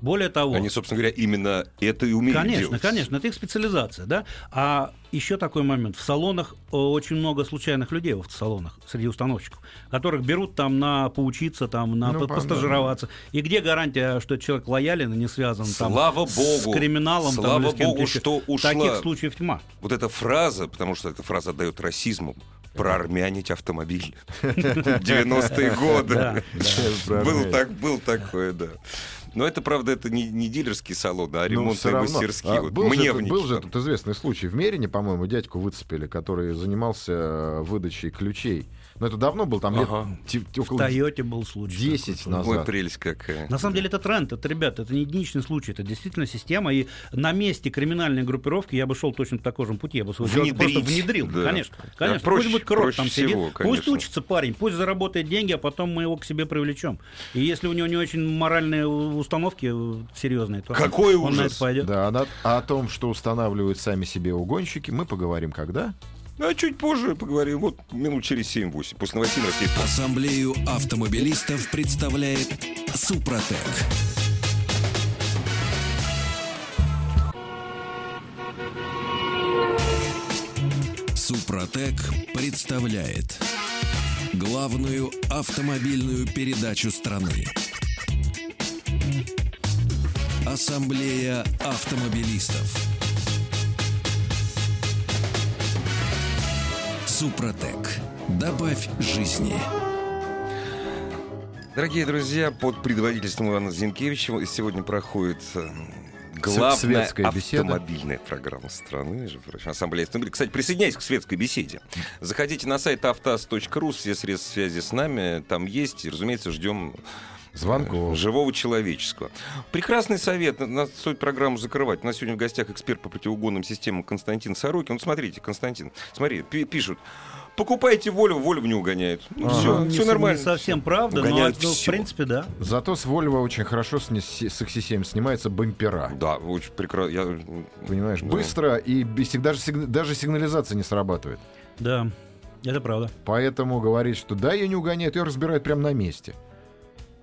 [SPEAKER 3] Более того...
[SPEAKER 1] Они, собственно говоря, именно это и умеют
[SPEAKER 3] Конечно,
[SPEAKER 1] делать.
[SPEAKER 3] конечно, это их специализация, да. А еще такой момент: в салонах э, очень много случайных людей в автосалонах среди установщиков, которых берут там на поучиться, там на
[SPEAKER 2] Ну,
[SPEAKER 3] постажироваться. И где гарантия, что человек лоялен и не связан там
[SPEAKER 1] Слава
[SPEAKER 3] с
[SPEAKER 1] богу,
[SPEAKER 3] криминалом, там,
[SPEAKER 1] слава
[SPEAKER 3] или с кем-то
[SPEAKER 1] богу,
[SPEAKER 3] еще?
[SPEAKER 1] что ушла.
[SPEAKER 3] Таких случаев тьма.
[SPEAKER 1] Вот эта фраза, потому что эта фраза отдает расизму, проармянить автомобиль. 90-е годы.
[SPEAKER 3] Да,
[SPEAKER 2] да.
[SPEAKER 1] Был так, был такое, да. Но это, правда, это не, не дилерский салон, а
[SPEAKER 2] Ну,
[SPEAKER 1] ремонтные мастерские.
[SPEAKER 2] А,
[SPEAKER 1] Вот
[SPEAKER 2] был, же, был же тут известный случай в Мерине, по-моему, дядьку выцепили, который занимался э, выдачей ключей. Но это давно был, там лет
[SPEAKER 1] Ага.
[SPEAKER 2] ти- ти-
[SPEAKER 3] В
[SPEAKER 2] около
[SPEAKER 3] Тойоте был случай.
[SPEAKER 2] 10
[SPEAKER 3] такой.
[SPEAKER 2] назад.
[SPEAKER 1] Ой, прелесть какая.
[SPEAKER 3] На самом деле это тренд, это, ребята, это не единичный случай, это действительно система, и на месте криминальной группировки я бы шел точно по такому же пути, я бы свой
[SPEAKER 1] Внедрить,
[SPEAKER 3] просто внедрил,
[SPEAKER 1] да.
[SPEAKER 3] конечно,
[SPEAKER 1] Да,
[SPEAKER 3] конечно,
[SPEAKER 1] проще-
[SPEAKER 3] пусть будет крот
[SPEAKER 1] проще
[SPEAKER 3] там сидит,
[SPEAKER 1] всего,
[SPEAKER 3] пусть
[SPEAKER 1] конечно.
[SPEAKER 3] учится парень, пусть заработает деньги, а потом мы его к себе привлечем. И если у него не очень моральные у- установки э, серьезные, то
[SPEAKER 1] Какой
[SPEAKER 3] он на
[SPEAKER 1] ужас!
[SPEAKER 3] это пойдет.
[SPEAKER 2] Да, на- о том, что устанавливают сами себе угонщики, мы поговорим когда?
[SPEAKER 1] А чуть позже поговорим, вот минут через 7-8, после новостей новостей.
[SPEAKER 4] Ассамблею автомобилистов представляет Супротек. Супротек представляет главную автомобильную передачу страны. Ассамблея автомобилистов. Супротек. Добавь жизни.
[SPEAKER 1] Дорогие друзья, под предводительством Ивана Зинкевича сегодня проходит э, главная
[SPEAKER 2] Светская беседа.
[SPEAKER 1] автомобильная программа страны. между прочим, Ассамблея автомобилей. Кстати, присоединяйтесь к светской беседе. Заходите на сайт автаз.ру, все средства связи с нами там есть. И, разумеется, ждем
[SPEAKER 2] Звонков.
[SPEAKER 1] э, живого человеческого. Прекрасный совет. Надо стоит программу закрывать. У нас сегодня в гостях эксперт по противоугонным системам Константин Сорокин. Вот смотрите, Константин, смотри, пи- пишут. Покупайте Volvo, Volvo не угоняет. Ну,
[SPEAKER 2] Ага.
[SPEAKER 1] все,
[SPEAKER 3] Не
[SPEAKER 1] все нормально.
[SPEAKER 3] Не совсем правда, но,
[SPEAKER 1] Угоняют
[SPEAKER 3] ну, в принципе, да.
[SPEAKER 2] Зато с Volvo очень хорошо с, с XC7 снимаются бампера.
[SPEAKER 1] Да, очень прекрасно. Я...
[SPEAKER 2] Понимаешь,
[SPEAKER 1] Да.
[SPEAKER 2] быстро и сиг- даже, даже сигнализация не срабатывает.
[SPEAKER 3] Да, это правда.
[SPEAKER 2] Поэтому говорить, что да, ее не угоняют, ее разбирают прямо на месте.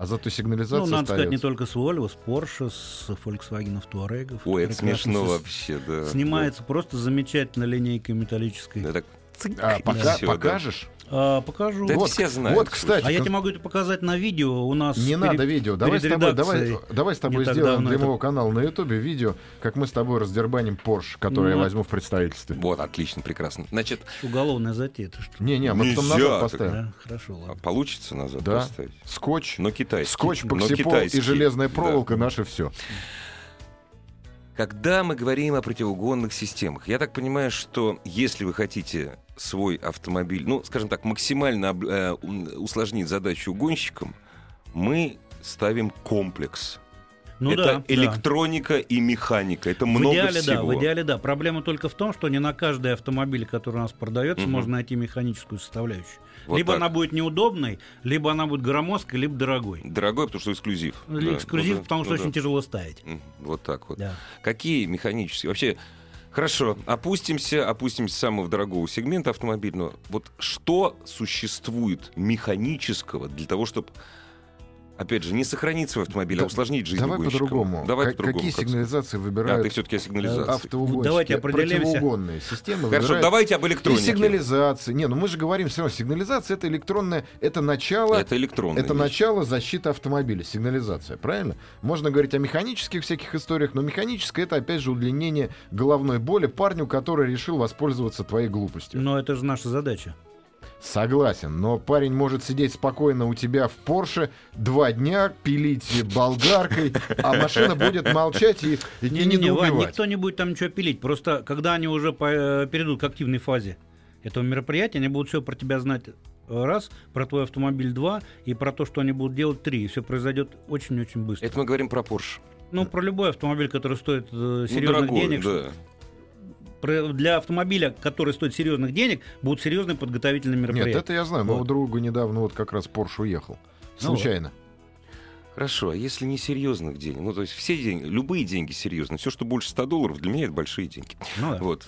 [SPEAKER 2] А зато сигнализация
[SPEAKER 3] Ну, надо сказать, не
[SPEAKER 2] остается.
[SPEAKER 3] только с Volvo, с Porsche, с Volkswagen Touareg.
[SPEAKER 1] Ой, это смешно
[SPEAKER 3] с-
[SPEAKER 1] вообще, да.
[SPEAKER 3] Снимается просто замечательно линейкой металлической.
[SPEAKER 1] Да, так...
[SPEAKER 2] А, пока-
[SPEAKER 1] всё, да.
[SPEAKER 3] А, покажу.
[SPEAKER 1] Да это
[SPEAKER 2] Вот,
[SPEAKER 1] все знают.
[SPEAKER 2] вот, кстати,
[SPEAKER 3] А я тебе могу это показать на видео. У нас
[SPEAKER 2] Не
[SPEAKER 3] перед-
[SPEAKER 2] надо видео. Давай с тобой, давай, давай с тобой
[SPEAKER 3] не
[SPEAKER 2] сделаем для
[SPEAKER 3] это-
[SPEAKER 2] моего канала на Ютубе видео, как мы с тобой раздербаним Porsche, который я
[SPEAKER 3] Ну,
[SPEAKER 2] возьму в представительстве.
[SPEAKER 1] Вот, отлично, прекрасно. Значит,
[SPEAKER 3] Уголовная затея. Ты что?
[SPEAKER 2] Не-не, мы потом назад
[SPEAKER 1] так.
[SPEAKER 2] поставим.
[SPEAKER 3] Да, хорошо,
[SPEAKER 1] а
[SPEAKER 3] ладно.
[SPEAKER 1] получится назад
[SPEAKER 2] Да.
[SPEAKER 1] поставить?
[SPEAKER 2] Скотч,
[SPEAKER 1] Но китайский.
[SPEAKER 2] скотч, поксипол и железная
[SPEAKER 1] Да.
[SPEAKER 2] проволока наше все.
[SPEAKER 1] Когда мы говорим о противоугонных системах, я так понимаю, что если вы хотите свой автомобиль, ну, скажем так, максимально э, усложнить задачу угонщикам, мы ставим комплекс.
[SPEAKER 3] Ну
[SPEAKER 1] это
[SPEAKER 3] да, да.
[SPEAKER 1] электроника и механика. Это
[SPEAKER 3] В
[SPEAKER 1] много
[SPEAKER 3] идеале,
[SPEAKER 1] всего.
[SPEAKER 3] да, в идеале, да. Проблема только в том, что не на каждый автомобиль, который у нас продается,
[SPEAKER 1] Мгм.
[SPEAKER 3] можно найти механическую составляющую.
[SPEAKER 1] Вот
[SPEAKER 3] либо
[SPEAKER 1] так.
[SPEAKER 3] она будет неудобной, либо она будет громоздкой, либо дорогой.
[SPEAKER 1] Дорогой, потому что эксклюзив. Да,
[SPEAKER 3] эксклюзив,
[SPEAKER 1] да,
[SPEAKER 3] потому что
[SPEAKER 1] ну
[SPEAKER 3] очень
[SPEAKER 1] да.
[SPEAKER 3] тяжело ставить.
[SPEAKER 1] Вот так вот.
[SPEAKER 3] Да.
[SPEAKER 1] Какие механические? Вообще, хорошо, опустимся, опустимся с самого дорогого сегмента автомобильного. Вот что существует механического для того, чтобы, опять же, не сохранить свой автомобиль, а
[SPEAKER 2] Да-
[SPEAKER 1] усложнить жизнь
[SPEAKER 2] Давай по-другому.
[SPEAKER 1] Давай
[SPEAKER 2] Как-
[SPEAKER 1] по-другому.
[SPEAKER 2] Какие
[SPEAKER 1] как
[SPEAKER 2] сигнализации
[SPEAKER 1] сказать. А,
[SPEAKER 2] выбирают
[SPEAKER 1] ты все-таки о сигнализации.
[SPEAKER 2] автоугонщики?
[SPEAKER 3] Давайте определимся.
[SPEAKER 2] Противоугонные системы
[SPEAKER 1] Хорошо,
[SPEAKER 2] выбирают
[SPEAKER 1] давайте об
[SPEAKER 2] И
[SPEAKER 1] электронике.
[SPEAKER 2] сигнализации. Не, ну мы же говорим все равно, сигнализация это электронная, это начало,
[SPEAKER 1] Это электронная
[SPEAKER 2] это
[SPEAKER 1] вещь.
[SPEAKER 2] начало защиты автомобиля, сигнализация, правильно? Можно говорить о механических всяких историях, но механическое это опять же удлинение головной боли парню, который решил воспользоваться твоей глупостью.
[SPEAKER 3] Но это же наша задача.
[SPEAKER 2] Согласен, но парень может сидеть спокойно у тебя в Порше два дня, пилить болгаркой, а машина будет молчать и, и
[SPEAKER 3] Не, не, не, Вань,
[SPEAKER 2] недоумевать.
[SPEAKER 3] никто не будет там ничего пилить. Просто когда они уже по- э, перейдут к активной фазе этого мероприятия, они будут все про тебя знать э, раз, про твой автомобиль два, и про то, что они будут делать три. И все произойдет очень-очень быстро.
[SPEAKER 1] Это мы говорим про Porsche.
[SPEAKER 3] Ну, про любой автомобиль, который стоит э,
[SPEAKER 1] Ну,
[SPEAKER 3] серьезных
[SPEAKER 1] дорогой,
[SPEAKER 3] денег.
[SPEAKER 1] да.
[SPEAKER 3] Для автомобиля, который стоит серьезных денег, будут серьезные подготовительные
[SPEAKER 2] Нет,
[SPEAKER 3] мероприятия.
[SPEAKER 2] это я знаю. Моего
[SPEAKER 3] Вот.
[SPEAKER 2] друга недавно вот как раз Порш уехал.
[SPEAKER 3] Ну.
[SPEAKER 2] Случайно.
[SPEAKER 1] Хорошо, а если не серьезных денег? Ну, то есть все деньги, любые деньги серьезные. Все, что больше 100 долларов, для меня это большие деньги.
[SPEAKER 3] Ну да.
[SPEAKER 1] Вот.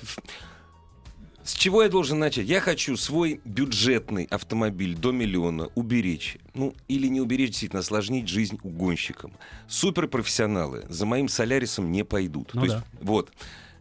[SPEAKER 1] С чего я должен начать? Я хочу свой бюджетный автомобиль до миллиона уберечь. Ну, или не уберечь, действительно, осложнить жизнь угонщикам. Суперпрофессионалы за моим солярисом не пойдут.
[SPEAKER 3] Ну
[SPEAKER 1] То
[SPEAKER 3] да.
[SPEAKER 1] есть, вот.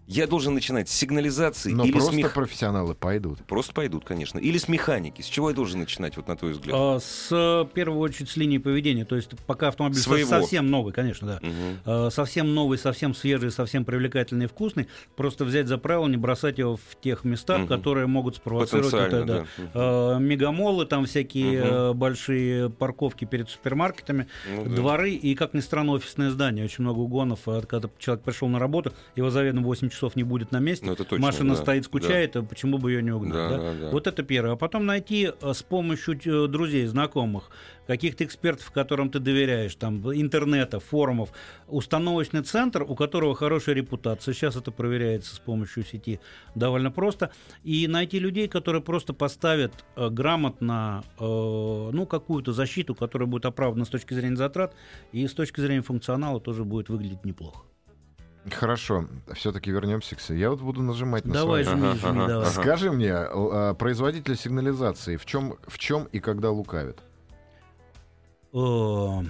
[SPEAKER 1] Я должен начинать с сигнализации
[SPEAKER 2] Но
[SPEAKER 1] или с
[SPEAKER 2] просто
[SPEAKER 1] мех-
[SPEAKER 2] профессионалы пойдут.
[SPEAKER 1] Просто пойдут, конечно. Или с механики. С чего я должен начинать, вот на твой взгляд?
[SPEAKER 3] А, С э, в первую очередь с линии поведения. То есть пока автомобиль
[SPEAKER 1] Своего.
[SPEAKER 3] совсем новый, конечно, да.
[SPEAKER 1] Мгм.
[SPEAKER 3] Э, совсем новый, совсем свежий, совсем привлекательный и вкусный, просто взять за правило не бросать его в тех местах,
[SPEAKER 1] Мгм.
[SPEAKER 3] которые могут спровоцировать это,
[SPEAKER 1] да.
[SPEAKER 3] э, мегамолы, там всякие э, большие парковки перед супермаркетами,
[SPEAKER 1] Ну да.
[SPEAKER 3] дворы и, как ни странно, офисные здания. Очень много угонов. А Когда человек пришел на работу, его заведомо 8 часов не будет на месте,
[SPEAKER 1] Ну, это точно,
[SPEAKER 3] машина
[SPEAKER 1] да,
[SPEAKER 3] стоит, скучает, а почему бы ее не угнать?
[SPEAKER 1] Да,
[SPEAKER 3] да?
[SPEAKER 1] да, да.
[SPEAKER 3] Вот это первое. А потом найти э, с помощью э, друзей, знакомых, каких-то экспертов, которым ты доверяешь, там, интернета, форумов, установочный центр, у которого хорошая репутация. Сейчас это проверяется с помощью сети довольно просто. И найти людей, которые просто поставят э, грамотно э, ну, какую-то защиту, которая будет оправдана с точки зрения затрат и с точки зрения функционала тоже будет выглядеть неплохо.
[SPEAKER 2] Хорошо, все-таки вернемся к... Я вот буду нажимать на
[SPEAKER 3] Давай,
[SPEAKER 2] свою-
[SPEAKER 3] жми,
[SPEAKER 1] Ага,
[SPEAKER 3] жми,
[SPEAKER 1] ага,
[SPEAKER 3] давай.
[SPEAKER 2] Скажи мне, а, производитель сигнализации в чем, в чем и когда лукавит?
[SPEAKER 3] Э,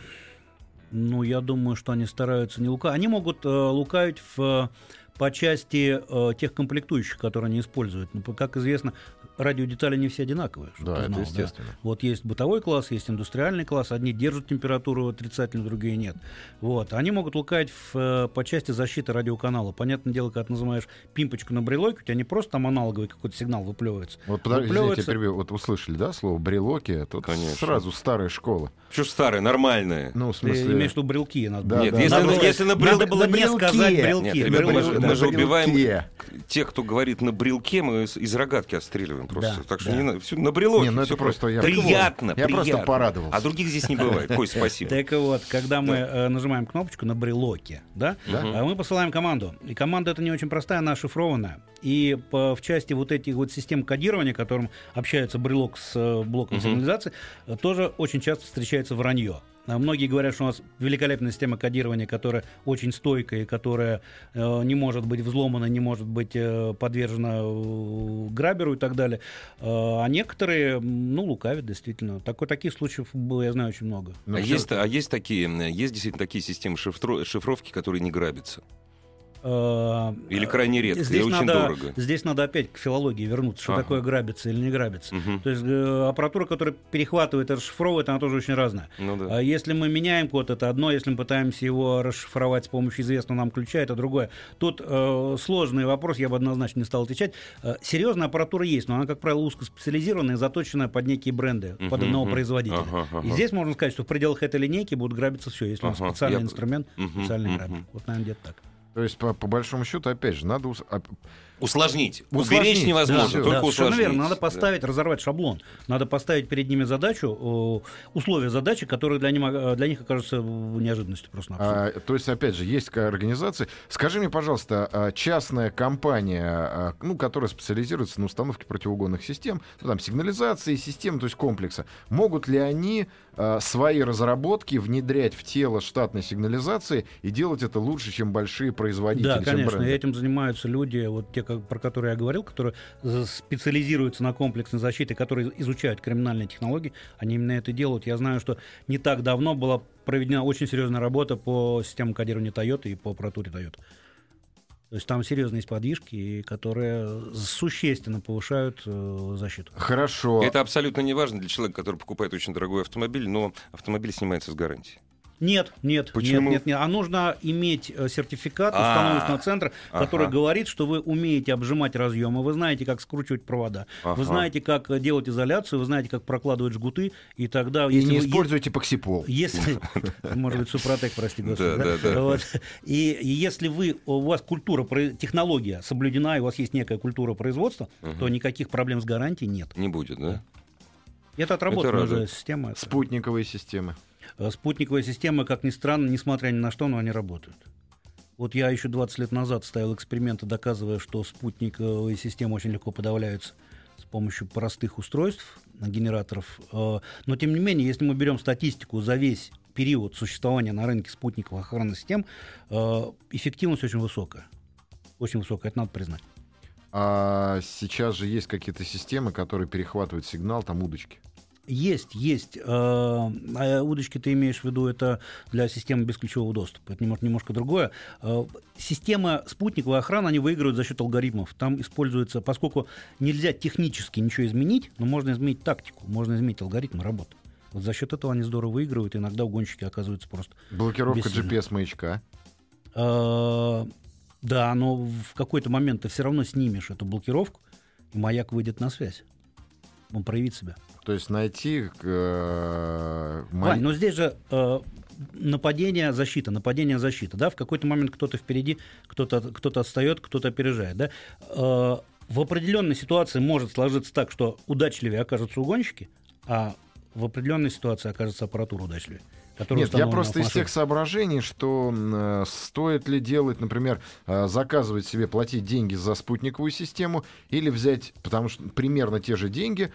[SPEAKER 3] Ну, я думаю, что они стараются не лукавить. Они могут э, лукавить в, по части э, тех комплектующих, которые они используют. Ну, как известно, радиодетали не все одинаковые.
[SPEAKER 2] Да,
[SPEAKER 3] ты
[SPEAKER 2] это
[SPEAKER 3] знал,
[SPEAKER 2] естественно.
[SPEAKER 3] Вот есть бытовой класс, есть индустриальный класс. Одни держат температуру отрицательную, другие нет. Вот. Они могут лукавить в, э, по части защиты радиоканала. Понятное дело, когда ты называешь пимпочку на брелоке, у тебя не просто там аналоговый какой-то сигнал выплевывается.
[SPEAKER 2] Вот подождите, я
[SPEAKER 3] Выплевывается-
[SPEAKER 2] тебя перебью. вот услышали, да, слово брелоки? Тут
[SPEAKER 1] Конечно.
[SPEAKER 2] сразу старая школа.
[SPEAKER 1] Что ж старое, нормальное.
[SPEAKER 2] Ну, в
[SPEAKER 3] Ты
[SPEAKER 2] смысле...
[SPEAKER 3] имеешь в виду брелки? Надо
[SPEAKER 2] Да.
[SPEAKER 1] Нет,
[SPEAKER 2] да,
[SPEAKER 1] если,
[SPEAKER 2] да.
[SPEAKER 1] на-
[SPEAKER 3] Надо было-
[SPEAKER 1] если на брел-
[SPEAKER 3] Надо было
[SPEAKER 2] на
[SPEAKER 3] не сказать брелки.
[SPEAKER 1] Нет, ребята, мы, же,
[SPEAKER 3] брелки,
[SPEAKER 1] мы же
[SPEAKER 3] да.
[SPEAKER 1] убиваем тех, кто говорит на брелке, мы из, из рогатки отстреливаем просто.
[SPEAKER 3] Да,
[SPEAKER 1] так что
[SPEAKER 3] да.
[SPEAKER 1] не. Всё, на брелоке.
[SPEAKER 2] Не, ну это
[SPEAKER 1] всё
[SPEAKER 2] просто я-
[SPEAKER 1] Приятно,
[SPEAKER 2] Я просто порадовался.
[SPEAKER 1] А других здесь не бывает. Кость, спасибо.
[SPEAKER 3] Так вот, когда мы э, нажимаем кнопочку на брелоке, да, а мы посылаем команду. И команда это не очень простая, она шифрованная. И в части вот этих вот систем кодирования, которым общается брелок с э, блоком сигнализации, э, тоже очень часто встречается вранье. А Многие говорят, что у нас великолепная система кодирования, которая очень стойкая, и которая э, не может быть взломана, не может быть э, подвержена э, граберу и так далее. Э, а некоторые, ну, лукавят, действительно. Такой, таких случаев было, я знаю, очень много.
[SPEAKER 2] Ну,
[SPEAKER 1] а,
[SPEAKER 2] всё-
[SPEAKER 1] есть, а есть такие, есть действительно такие системы шифро- шифровки, которые не грабятся?
[SPEAKER 3] Э,
[SPEAKER 1] Или крайне редко,
[SPEAKER 3] здесь
[SPEAKER 1] и очень
[SPEAKER 3] надо,
[SPEAKER 1] дорого?
[SPEAKER 3] Здесь надо опять к филологии вернуться, что
[SPEAKER 1] Ага.
[SPEAKER 3] такое грабится или не грабится.
[SPEAKER 1] Мгм.
[SPEAKER 3] То есть э, аппаратура, которая перехватывает и расшифровывает, она тоже очень разная.
[SPEAKER 1] Ну да.
[SPEAKER 3] А если мы меняем код, это одно, если мы пытаемся его расшифровать с помощью известного нам ключа, это другое. Тут э, сложный вопрос, я бы однозначно не стал отвечать. Э, серьезная аппаратура есть, но она, как правило, узкоспециализированная, заточенная под некие бренды, под
[SPEAKER 1] Мгм,
[SPEAKER 3] одного
[SPEAKER 1] мгм.
[SPEAKER 3] производителя.
[SPEAKER 1] Ага, ага.
[SPEAKER 3] И здесь можно сказать, что в пределах этой линейки будут грабиться все, если у
[SPEAKER 1] Ага,
[SPEAKER 3] специальный
[SPEAKER 1] я-
[SPEAKER 3] инструмент, специальный грабер. Вот, наверное, где-то так.
[SPEAKER 2] То есть, по, по большому счету, опять же, надо... ус-
[SPEAKER 1] Усложнить.
[SPEAKER 2] Усложнить,
[SPEAKER 1] Уберечь невозможно,
[SPEAKER 2] да,
[SPEAKER 1] только
[SPEAKER 3] да,
[SPEAKER 1] усложнить.
[SPEAKER 3] верно. Надо
[SPEAKER 1] Да.
[SPEAKER 3] поставить, разорвать шаблон. Надо поставить перед ними задачу, э, условия задачи, которые для них, э, для них окажутся неожиданностью просто.
[SPEAKER 2] А, то есть, опять же, есть такая организация. Скажи мне, пожалуйста, а, частная компания, а, ну, которая специализируется на установке противоугонных систем, ну, там, сигнализации, систем, то есть комплекса, могут ли они а, свои разработки внедрять в тело штатной сигнализации и делать это лучше, чем большие производители?
[SPEAKER 3] Да, конечно,
[SPEAKER 2] бренды?
[SPEAKER 3] и этим занимаются люди, вот те, как- про которые я говорил, которые э, специализируются на комплексной защите, которые изучают криминальные технологии, они именно это делают. Я знаю, что не так давно была проведена очень серьезная работа по системам кодирования Toyota и по аппаратуре Toyota. То есть там серьезные есть подвижки, которые существенно повышают э, защиту.
[SPEAKER 2] Хорошо.
[SPEAKER 1] Это абсолютно не важно для человека, который покупает очень дорогой автомобиль, но автомобиль снимается с гарантии.
[SPEAKER 3] Нет, нет,
[SPEAKER 1] Почему?
[SPEAKER 3] нет, нет, нет. А нужно иметь э, сертификат
[SPEAKER 1] А,
[SPEAKER 3] установочного центра, который
[SPEAKER 1] ага.
[SPEAKER 3] говорит, что вы умеете обжимать разъемы, вы знаете, как скручивать провода,
[SPEAKER 1] Ага.
[SPEAKER 3] вы знаете, как э, делать изоляцию, вы знаете, как прокладывать жгуты, и тогда...
[SPEAKER 2] И не
[SPEAKER 3] вы-
[SPEAKER 2] используйте поксипол.
[SPEAKER 3] Если, может быть, Супротек, прости господи. И, если вы, у вас культура, технология соблюдена, и у вас есть некая культура производства, то никаких проблем с гарантией нет.
[SPEAKER 1] Не будет, да?
[SPEAKER 3] Это отработанная система.
[SPEAKER 2] Спутниковые системы.
[SPEAKER 3] Э, Спутниковые системы, как ни странно, несмотря ни на что, но они работают. Вот я еще 20 лет назад ставил эксперименты, доказывая, что спутниковые системы очень легко подавляются с помощью простых устройств, генераторов. Э, Но, тем не менее, если мы берем статистику за весь период существования на рынке спутниковых охранных систем, э, эффективность очень высокая. Очень высокая, это надо признать.
[SPEAKER 2] А сейчас же есть какие-то системы, которые перехватывают сигнал, там удочки.
[SPEAKER 3] Есть, есть. Э, а удочки ты имеешь в виду, это для системы бесключевого доступа. Это немножко, другое. Э, Система спутниковой охраны, они выигрывают за счет алгоритмов. Там используется, поскольку нельзя технически ничего изменить, но можно изменить тактику, можно изменить алгоритмы работы. Вот за счет этого они здорово выигрывают, иногда угонщики оказываются просто...
[SPEAKER 2] Блокировка. GPS-маячка.
[SPEAKER 3] Э, Да, но в какой-то момент ты все равно снимешь эту блокировку, и маяк выйдет на связь. Он проявит себя.
[SPEAKER 2] То есть найти... э,
[SPEAKER 3] Вань, но здесь же э, нападение, защита, нападение, защита, да, в какой-то момент кто-то впереди, кто-то кто отстает, кто-то опережает, да. Э, в определенной ситуации может сложиться так, что удачливее окажутся угонщики, а в определенной ситуации окажется аппаратура удачливее.
[SPEAKER 2] Нет, я просто из тех соображений, что э, стоит ли делать, например, э, заказывать себе, платить деньги за спутниковую систему или взять, потому что примерно те же деньги,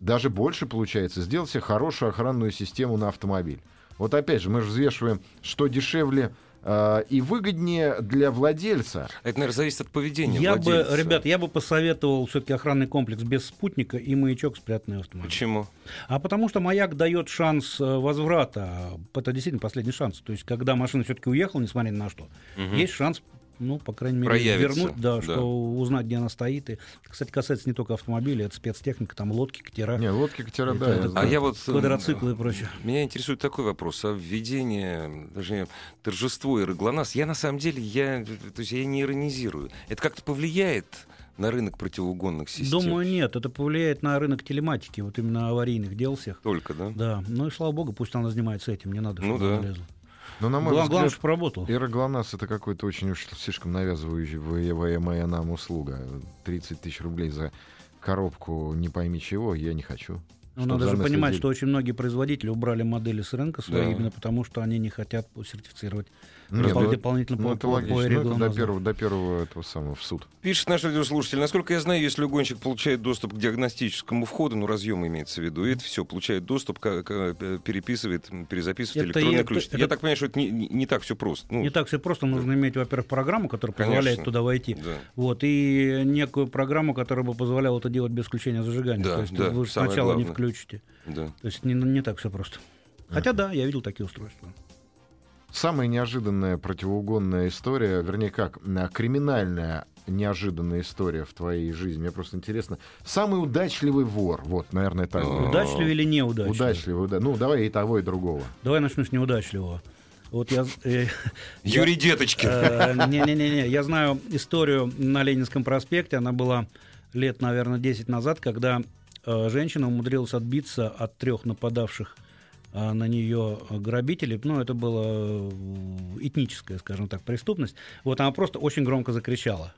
[SPEAKER 2] даже больше получается, сделать себе хорошую охранную систему на автомобиль. Вот опять же, мы же взвешиваем, что дешевле э, и выгоднее для владельца.
[SPEAKER 1] Это, наверное, зависит от поведения
[SPEAKER 3] Я бы,
[SPEAKER 1] владельца.
[SPEAKER 3] ребят, я бы посоветовал все-таки охранный комплекс без спутника и маячок, спрятанный в автомобиле.
[SPEAKER 1] Почему?
[SPEAKER 3] А потому что маяк дает шанс э, возврата. Это действительно последний шанс. То есть, когда машина все-таки уехала, несмотря ни на что,
[SPEAKER 1] Мгм.
[SPEAKER 3] есть шанс, ну, по крайней мере,
[SPEAKER 1] Проявится,
[SPEAKER 3] вернуть, да,
[SPEAKER 1] да.
[SPEAKER 3] что узнать, где она стоит. И, кстати, касается не только автомобиля, это спецтехника, там лодки, катера,
[SPEAKER 2] Не, лодки, катера,
[SPEAKER 3] Это-
[SPEAKER 2] да.
[SPEAKER 3] это-.
[SPEAKER 1] А я вот...
[SPEAKER 3] квадроциклы и прочее.
[SPEAKER 1] Меня интересует такой вопрос. А введение, даже торжество и РГЛОНАСС, я на самом деле, я, то есть я не иронизирую. Это как-то повлияет на рынок противоугонных систем?
[SPEAKER 3] Думаю, нет. Это повлияет на рынок телематики, вот именно аварийных дел всех.
[SPEAKER 1] Только, да?
[SPEAKER 3] Да, ну и слава богу, пусть она занимается этим, не надо,
[SPEAKER 1] Ну
[SPEAKER 3] чтобы
[SPEAKER 1] да.
[SPEAKER 3] она лезла.
[SPEAKER 2] Но, на мой
[SPEAKER 3] Гла- Главное,
[SPEAKER 2] взгляд,
[SPEAKER 3] чтобы работал.
[SPEAKER 2] Эра ГЛОНАСС это какой-то очень уж слишком навязываемая нам услуга. 30 тысяч рублей за коробку не пойми чего, я не хочу.
[SPEAKER 3] Но
[SPEAKER 2] Чтоб
[SPEAKER 3] надо же понимать,
[SPEAKER 2] дели-
[SPEAKER 3] что очень многие производители убрали модели с рынка свои
[SPEAKER 1] Да.
[SPEAKER 3] именно потому, что они не хотят сертифицировать
[SPEAKER 2] Нет, ну,
[SPEAKER 3] дополнительно
[SPEAKER 2] ну,
[SPEAKER 3] по,
[SPEAKER 2] это
[SPEAKER 3] по-
[SPEAKER 2] логично.
[SPEAKER 3] по
[SPEAKER 2] Ну, это до первого, до первого этого самого в суд.
[SPEAKER 1] Пишет наш радиослушатель. Насколько я знаю, если угонщик получает доступ к диагностическому входу, ну, разъем имеется в виду, и это все, получает доступ, к- к- э, переписывает, перезаписывает
[SPEAKER 3] Это
[SPEAKER 1] электронный
[SPEAKER 3] я-
[SPEAKER 1] ключ.
[SPEAKER 3] это-
[SPEAKER 1] Я так понимаю, что это не, не- не так все просто. Ну,
[SPEAKER 3] Не так все просто, нужно иметь, во-первых, программу, которая
[SPEAKER 1] Конечно.
[SPEAKER 3] позволяет туда войти.
[SPEAKER 1] да.
[SPEAKER 3] Вот, и некую программу, которая бы позволяла это делать без включения зажигания.
[SPEAKER 1] Да,
[SPEAKER 3] То есть
[SPEAKER 1] да,
[SPEAKER 3] вы сначала не
[SPEAKER 1] главное.
[SPEAKER 3] Включите.
[SPEAKER 1] да.
[SPEAKER 3] То есть не, не так все просто. Хотя да, я видел такие устройства.
[SPEAKER 2] Самая неожиданная противоугонная история, вернее как, а, криминальная неожиданная история в твоей жизни. Мне просто интересно. Самый удачливый вор. Вот, наверное, так.
[SPEAKER 3] Удачливый или неудачливый?
[SPEAKER 2] Удачливый, да. Ну, давай и того, и другого.
[SPEAKER 3] Давай начну с неудачливого. Вот я... э,
[SPEAKER 1] Юрий Деточкин.
[SPEAKER 3] Э, Не-не-не, я знаю историю на Ленинском проспекте. Она была лет, наверное, 10 назад, когда женщина умудрилась отбиться от трех нападавших э, на нее грабителей. Ну, это была э, этническая, скажем так, преступность. Вот она просто очень громко закричала.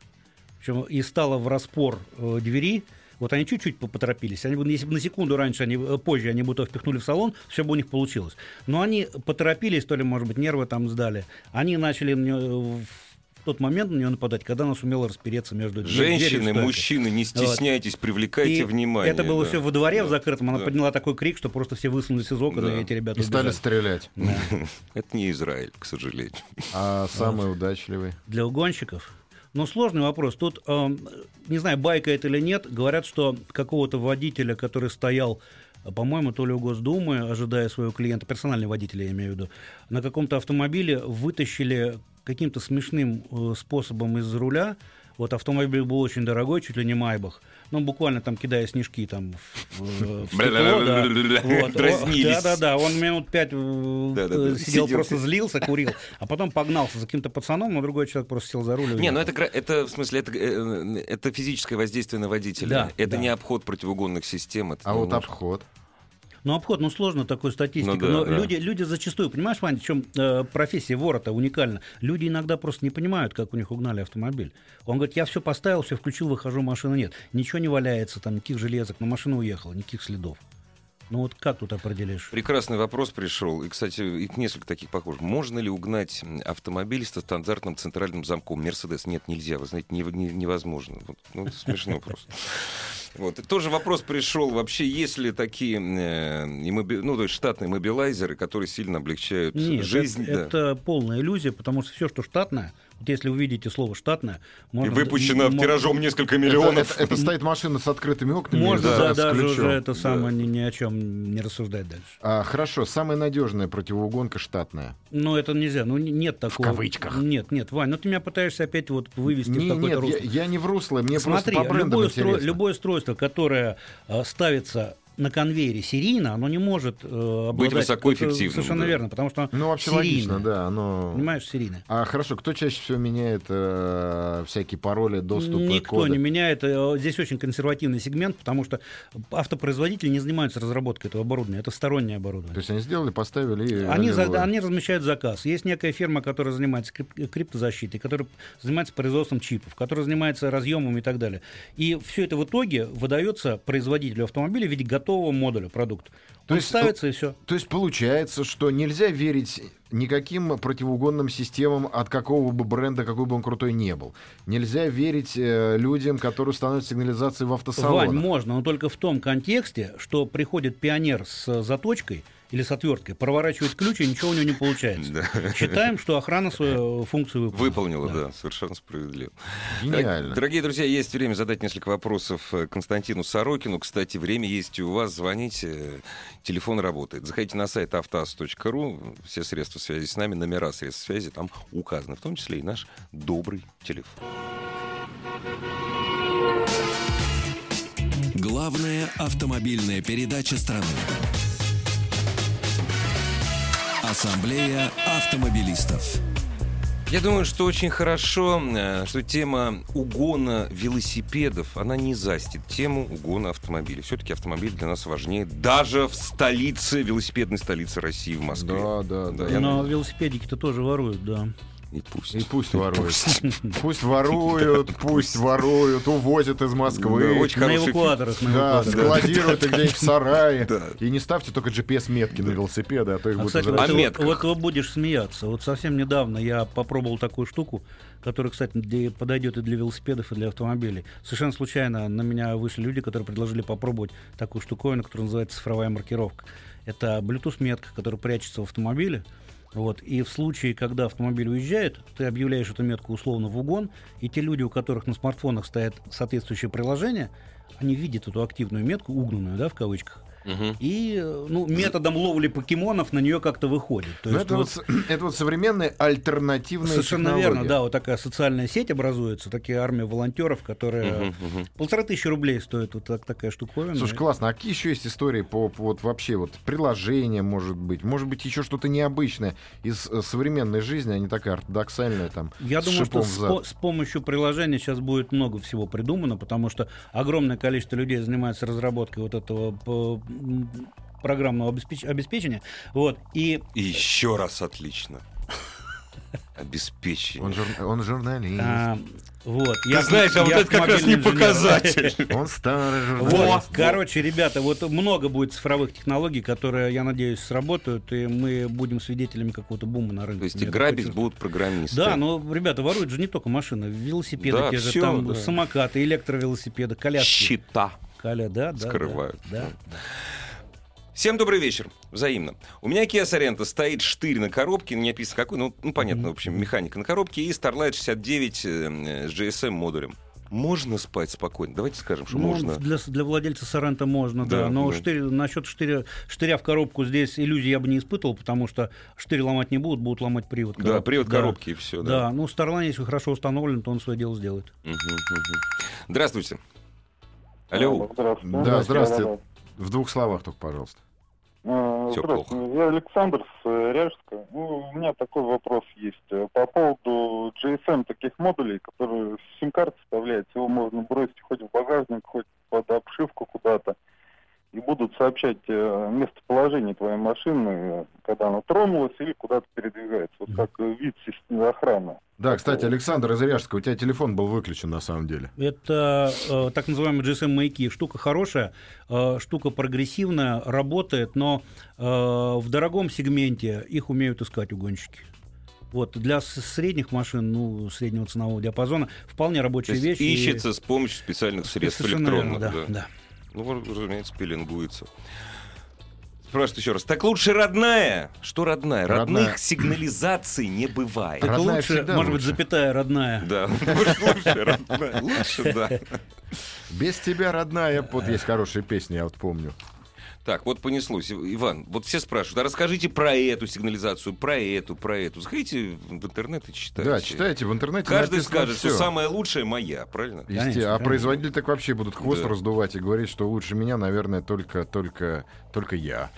[SPEAKER 3] Причем и стала в распор э, двери. Вот они чуть-чуть по- поторопились. Они, бы, если бы на секунду раньше, они, э, позже они бы то впихнули в салон, все бы у них получилось. Но они поторопились, то ли, может быть, нервы там сдали. Они начали тот момент на нее нападать, когда она сумела распереться между
[SPEAKER 1] Женщины, мужчины, не стесняйтесь, привлекайте
[SPEAKER 3] И
[SPEAKER 1] внимание.
[SPEAKER 3] Это было
[SPEAKER 1] да.
[SPEAKER 3] все во дворе в
[SPEAKER 1] Да.
[SPEAKER 3] закрытом. Она
[SPEAKER 1] Да.
[SPEAKER 3] подняла такой крик, что просто все высунулись из окон,
[SPEAKER 1] Да.
[SPEAKER 3] и эти ребята
[SPEAKER 2] И стали стрелять.
[SPEAKER 3] Да.
[SPEAKER 1] Это не Израиль, к сожалению.
[SPEAKER 2] А самый удачливый?
[SPEAKER 3] Для угонщиков. Но сложный вопрос. Тут, эм, не знаю, байка это или нет, говорят, что какого-то водителя, который стоял, э, по-моему, то ли у Госдумы, ожидая своего клиента, персональный водитель, я имею в виду, на каком-то автомобиле вытащили каким-то смешным э, способом из руля Вот автомобиль был очень дорогой, чуть ли не Майбах. Ну, буквально там кидая снежки там в, в- стекло, да.
[SPEAKER 1] Дразнились.
[SPEAKER 3] Да-да-да, он минут пять э,
[SPEAKER 1] Да-да-да.
[SPEAKER 3] сидел, просто злился, курил, а потом погнался за каким-то пацаном, но другой человек просто сел за руль.
[SPEAKER 1] Не, ну это, это в смысле, это, э, это физическое воздействие на водителя.
[SPEAKER 3] Да,
[SPEAKER 1] это не обход противоугонных систем.
[SPEAKER 2] А вот обход.
[SPEAKER 3] Ну, обход, ну, сложно такой статистикой.
[SPEAKER 1] Ну да,
[SPEAKER 3] но
[SPEAKER 1] да.
[SPEAKER 3] Люди, люди зачастую, понимаешь, Ваня, в чем э, профессия вора-то уникальна? Люди иногда просто не понимают, как у них угнали автомобиль. Он говорит, я все поставил, все включил, выхожу, машины нет. Ничего не валяется, там никаких железок, но машина уехала, никаких следов. Ну вот как тут определишь?
[SPEAKER 1] Прекрасный вопрос пришел. И, кстати, их несколько таких похожих. Можно ли угнать автомобиль со стандартным центральным замком? Мерседес нет, нельзя. Вы знаете, не- не- невозможно. Вот, ну, смешно просто. Вот. И тоже вопрос пришел, вообще, есть ли такие э, иммоби- ну, то есть штатные мобилайзеры, которые сильно облегчают
[SPEAKER 3] Нет,
[SPEAKER 1] жизнь?
[SPEAKER 3] это,
[SPEAKER 1] да.
[SPEAKER 3] это полная иллюзия, потому что все, что штатное, вот если вы видите слово штатное,
[SPEAKER 1] И
[SPEAKER 3] можно...
[SPEAKER 1] выпущено
[SPEAKER 3] м-
[SPEAKER 1] тиражом несколько
[SPEAKER 2] Это,
[SPEAKER 1] миллионов.
[SPEAKER 2] это- это стоит машина с открытыми окнами.
[SPEAKER 3] Можно
[SPEAKER 2] да,
[SPEAKER 3] да, даже
[SPEAKER 2] ключом.
[SPEAKER 3] уже это самое ни, ни о чем не рассуждать дальше.
[SPEAKER 2] А, хорошо, самая надежная противоугонка штатная.
[SPEAKER 3] Ну, это нельзя. Ну, не- нет такого.
[SPEAKER 2] кавычках.
[SPEAKER 3] Нет, нет, Вань, ну ты меня пытаешься опять вот вывести
[SPEAKER 2] Не-
[SPEAKER 3] в какое-то
[SPEAKER 2] нет,
[SPEAKER 3] русло.
[SPEAKER 2] я, я не в русло, мне
[SPEAKER 3] Смотри,
[SPEAKER 2] просто по брендам
[SPEAKER 3] любое, устро-
[SPEAKER 2] интересно.
[SPEAKER 3] любое устройство, которое э, ставится на конвейере серийно, оно не может э, обладать...
[SPEAKER 1] высокоэффективным,
[SPEAKER 3] Совершенно
[SPEAKER 1] да.
[SPEAKER 3] верно, потому что
[SPEAKER 2] Ну, вообще
[SPEAKER 3] серийное.
[SPEAKER 2] логично, да. Оно...
[SPEAKER 3] Понимаешь, серийное.
[SPEAKER 2] А хорошо, кто чаще всего меняет э, всякие пароли, доступы,
[SPEAKER 3] Никто
[SPEAKER 2] коды?
[SPEAKER 3] не меняет. Э, Здесь очень консервативный сегмент, потому что автопроизводители не занимаются разработкой этого оборудования. Это стороннее оборудование.
[SPEAKER 2] То есть они сделали, поставили и...
[SPEAKER 3] Они, за- они размещают заказ. Есть некая фирма, которая занимается крип- криптозащитой, которая занимается производством чипов, которая занимается разъемом и так далее. И все это в итоге выдается производителю автомобиля в виде готового модуля продукта.
[SPEAKER 2] То
[SPEAKER 3] Он
[SPEAKER 2] есть,
[SPEAKER 3] ставится и все.
[SPEAKER 2] То есть получается, что нельзя верить никаким противоугонным системам от какого бы бренда, какой бы он крутой не был. Нельзя верить э, людям, которые устанавливают сигнализации в автосалонах.
[SPEAKER 3] Вань, можно, но только в том контексте, что приходит пионер с заточкой или с отверткой, проворачивает ключ, и ничего у него не получается.
[SPEAKER 1] Да.
[SPEAKER 3] Считаем, что охрана свою функцию выполнила.
[SPEAKER 1] Выполнила, да. совершенно справедливо.
[SPEAKER 2] Гениально.
[SPEAKER 1] Дорогие друзья, есть время задать несколько вопросов э, Константину Сорокину. Кстати, время есть и у вас. Звоните, телефон работает. Заходите на сайт автоаз.ру. Все средства связи с нами, номера средств связи там указаны. В том числе и наш добрый телефон.
[SPEAKER 4] Главная автомобильная передача страны. Ассамблея автомобилистов.
[SPEAKER 1] Я думаю, что очень хорошо, э, что тема угона велосипедов, она не застит тему угона автомобилей. Все-таки автомобиль для нас важнее даже в столице, велосипедной столице России, в Москве.
[SPEAKER 2] Да, да, да.
[SPEAKER 3] Но велосипедики-то тоже воруют, да.
[SPEAKER 1] И пусть.
[SPEAKER 2] И пусть воруют. Пусть воруют, пусть воруют, увозят из
[SPEAKER 1] Да,
[SPEAKER 2] Москвы.
[SPEAKER 1] очень
[SPEAKER 3] На эвакуаторах, на
[SPEAKER 2] Да, складируют их где-нибудь в сарае. И не ставьте только GPS-метки на велосипеды, а то их
[SPEAKER 3] А,
[SPEAKER 2] будут
[SPEAKER 3] кстати,
[SPEAKER 2] возвращать.
[SPEAKER 3] вот, вот будешь смеяться. Вот совсем недавно я попробовал такую штуку, которая, кстати, подойдет и для велосипедов, и для автомобилей. Совершенно случайно на меня вышли люди, которые предложили попробовать такую штуковину, которая называется цифровая маркировка. Это Bluetooth-метка, которая прячется в автомобиле. Вот. И в случае, когда автомобиль уезжает, ты объявляешь эту метку условно в угон, и те люди, у которых на смартфонах стоят соответствующие приложения, они видят эту активную метку, угнанную, да, в кавычках,
[SPEAKER 1] Мгм.
[SPEAKER 3] и ну, методом ловли покемонов на нее как-то выходит. То
[SPEAKER 2] Ну,
[SPEAKER 3] есть
[SPEAKER 2] это,
[SPEAKER 3] вот
[SPEAKER 2] это вот современная альтернативная
[SPEAKER 3] совершенно
[SPEAKER 2] технология.
[SPEAKER 3] верно, да, вот такая социальная сеть образуется, такие армии волонтеров, которые
[SPEAKER 1] Мгм, мгм.
[SPEAKER 3] полторы тысячи рублей стоит вот так- такая штуковина.
[SPEAKER 2] Слушай, классно. А какие еще есть истории по, по вот вообще вот приложения, может быть, может быть еще что-то необычное из э, современной жизни, а не такая ортодоксальная там.
[SPEAKER 3] Я
[SPEAKER 2] с
[SPEAKER 3] думаю, что с, с помощью приложения сейчас будет много всего придумано, потому что огромное количество людей занимается разработкой вот этого программного обеспеч- обеспечения. Вот. И
[SPEAKER 1] И еще раз отлично. Обеспечение.
[SPEAKER 2] Он, жур- он журналист.
[SPEAKER 3] а, вот.
[SPEAKER 1] Ты знаешь, а вот это как раз не
[SPEAKER 3] инженер.
[SPEAKER 1] показатель.
[SPEAKER 2] Он старый
[SPEAKER 3] Вот,
[SPEAKER 2] журналист.
[SPEAKER 3] короче, ребята, вот много будет цифровых технологий, которые, я надеюсь, сработают, и мы будем свидетелями какого-то бума на рынке.
[SPEAKER 1] То есть и
[SPEAKER 3] Я
[SPEAKER 1] грабить будут программисты.
[SPEAKER 3] Да, но, ребята, воруют же не только машины, велосипеды,
[SPEAKER 1] Да,
[SPEAKER 3] те же там,
[SPEAKER 1] да.
[SPEAKER 3] самокаты, электровелосипеды, коляски.
[SPEAKER 1] Счета.
[SPEAKER 3] Коля, да, да.
[SPEAKER 1] Скрывают,
[SPEAKER 3] Да,
[SPEAKER 1] да.
[SPEAKER 3] да.
[SPEAKER 1] Всем добрый вечер. Взаимно. У меня Kia Sorento стоит штырь на коробке, не написано какой, ну, ну понятно, в общем, механика на коробке, и Starlight 69 э, с GSM модулем. можно спать спокойно? Давайте скажем, что
[SPEAKER 3] Ну,
[SPEAKER 1] можно.
[SPEAKER 3] Для, для владельца Сорента можно, да.
[SPEAKER 1] Да,
[SPEAKER 3] Но
[SPEAKER 1] да.
[SPEAKER 3] штырь, насчет штыря, штыря в коробку здесь иллюзий я бы не испытывал, потому что штырь ломать не будут, будут ломать привод.
[SPEAKER 1] Да,
[SPEAKER 3] коробки.
[SPEAKER 1] привод
[SPEAKER 3] Да.
[SPEAKER 1] коробки и все.
[SPEAKER 3] Да, ну Starline, если хорошо установлен, то он свое дело сделает.
[SPEAKER 1] Здравствуйте. Алло.
[SPEAKER 5] Здравствуйте.
[SPEAKER 2] Да, здравствуйте. В двух словах только, пожалуйста.
[SPEAKER 5] Э,
[SPEAKER 1] Всё
[SPEAKER 5] Здравствуйте. Я Александр с э, Ряжска. Ну, у меня такой вопрос есть. Э, По поводу GSM таких модулей, которые сим-карты вставляются, его можно бросить хоть в багажник, хоть под обшивку куда-то. И будут сообщать э, местоположение твоей машины, когда она тронулась или куда-то передвигается. Вот как э, вид системы охраны.
[SPEAKER 2] Да, кстати, Александр из Ряжска, у тебя телефон был выключен на самом деле.
[SPEAKER 3] Это э, так называемые GSM-маяки. Штука хорошая, э, штука прогрессивная, работает, но э, в дорогом сегменте их умеют искать угонщики. Вот для средних машин, ну, среднего ценового диапазона, вполне
[SPEAKER 1] То
[SPEAKER 3] рабочая
[SPEAKER 1] есть
[SPEAKER 3] вещь. и-
[SPEAKER 1] ищется с помощью специальных средств
[SPEAKER 3] Совершенно
[SPEAKER 1] электронных.
[SPEAKER 3] верно,
[SPEAKER 1] да.
[SPEAKER 3] да, да.
[SPEAKER 1] Ну, разумеется, пеленгуется. Спрашивают еще раз. Так лучше родная? Что родная?
[SPEAKER 2] Родная.
[SPEAKER 1] Родных сигнализаций не бывает.
[SPEAKER 3] Это
[SPEAKER 2] Родная
[SPEAKER 3] лучше, может быть,
[SPEAKER 2] лучше.
[SPEAKER 3] запятая родная.
[SPEAKER 1] Да, может, лучше родная. Лучше, да.
[SPEAKER 2] Без тебя, родная, вот есть хорошая песня, я вот помню.
[SPEAKER 1] Так, вот понеслось. Иван, вот все спрашивают, а расскажите про эту сигнализацию, про эту, про эту. Заходите в интернет и читайте.
[SPEAKER 2] Да, читайте в интернете.
[SPEAKER 1] Каждый скажет, что
[SPEAKER 2] всё.
[SPEAKER 1] самая лучшая моя, правильно?
[SPEAKER 2] Есте-
[SPEAKER 3] Конечно,
[SPEAKER 2] а
[SPEAKER 3] конечно.
[SPEAKER 2] производители так вообще будут хвост
[SPEAKER 1] Да.
[SPEAKER 2] раздувать и говорить, что лучше меня, наверное, только, только, только я.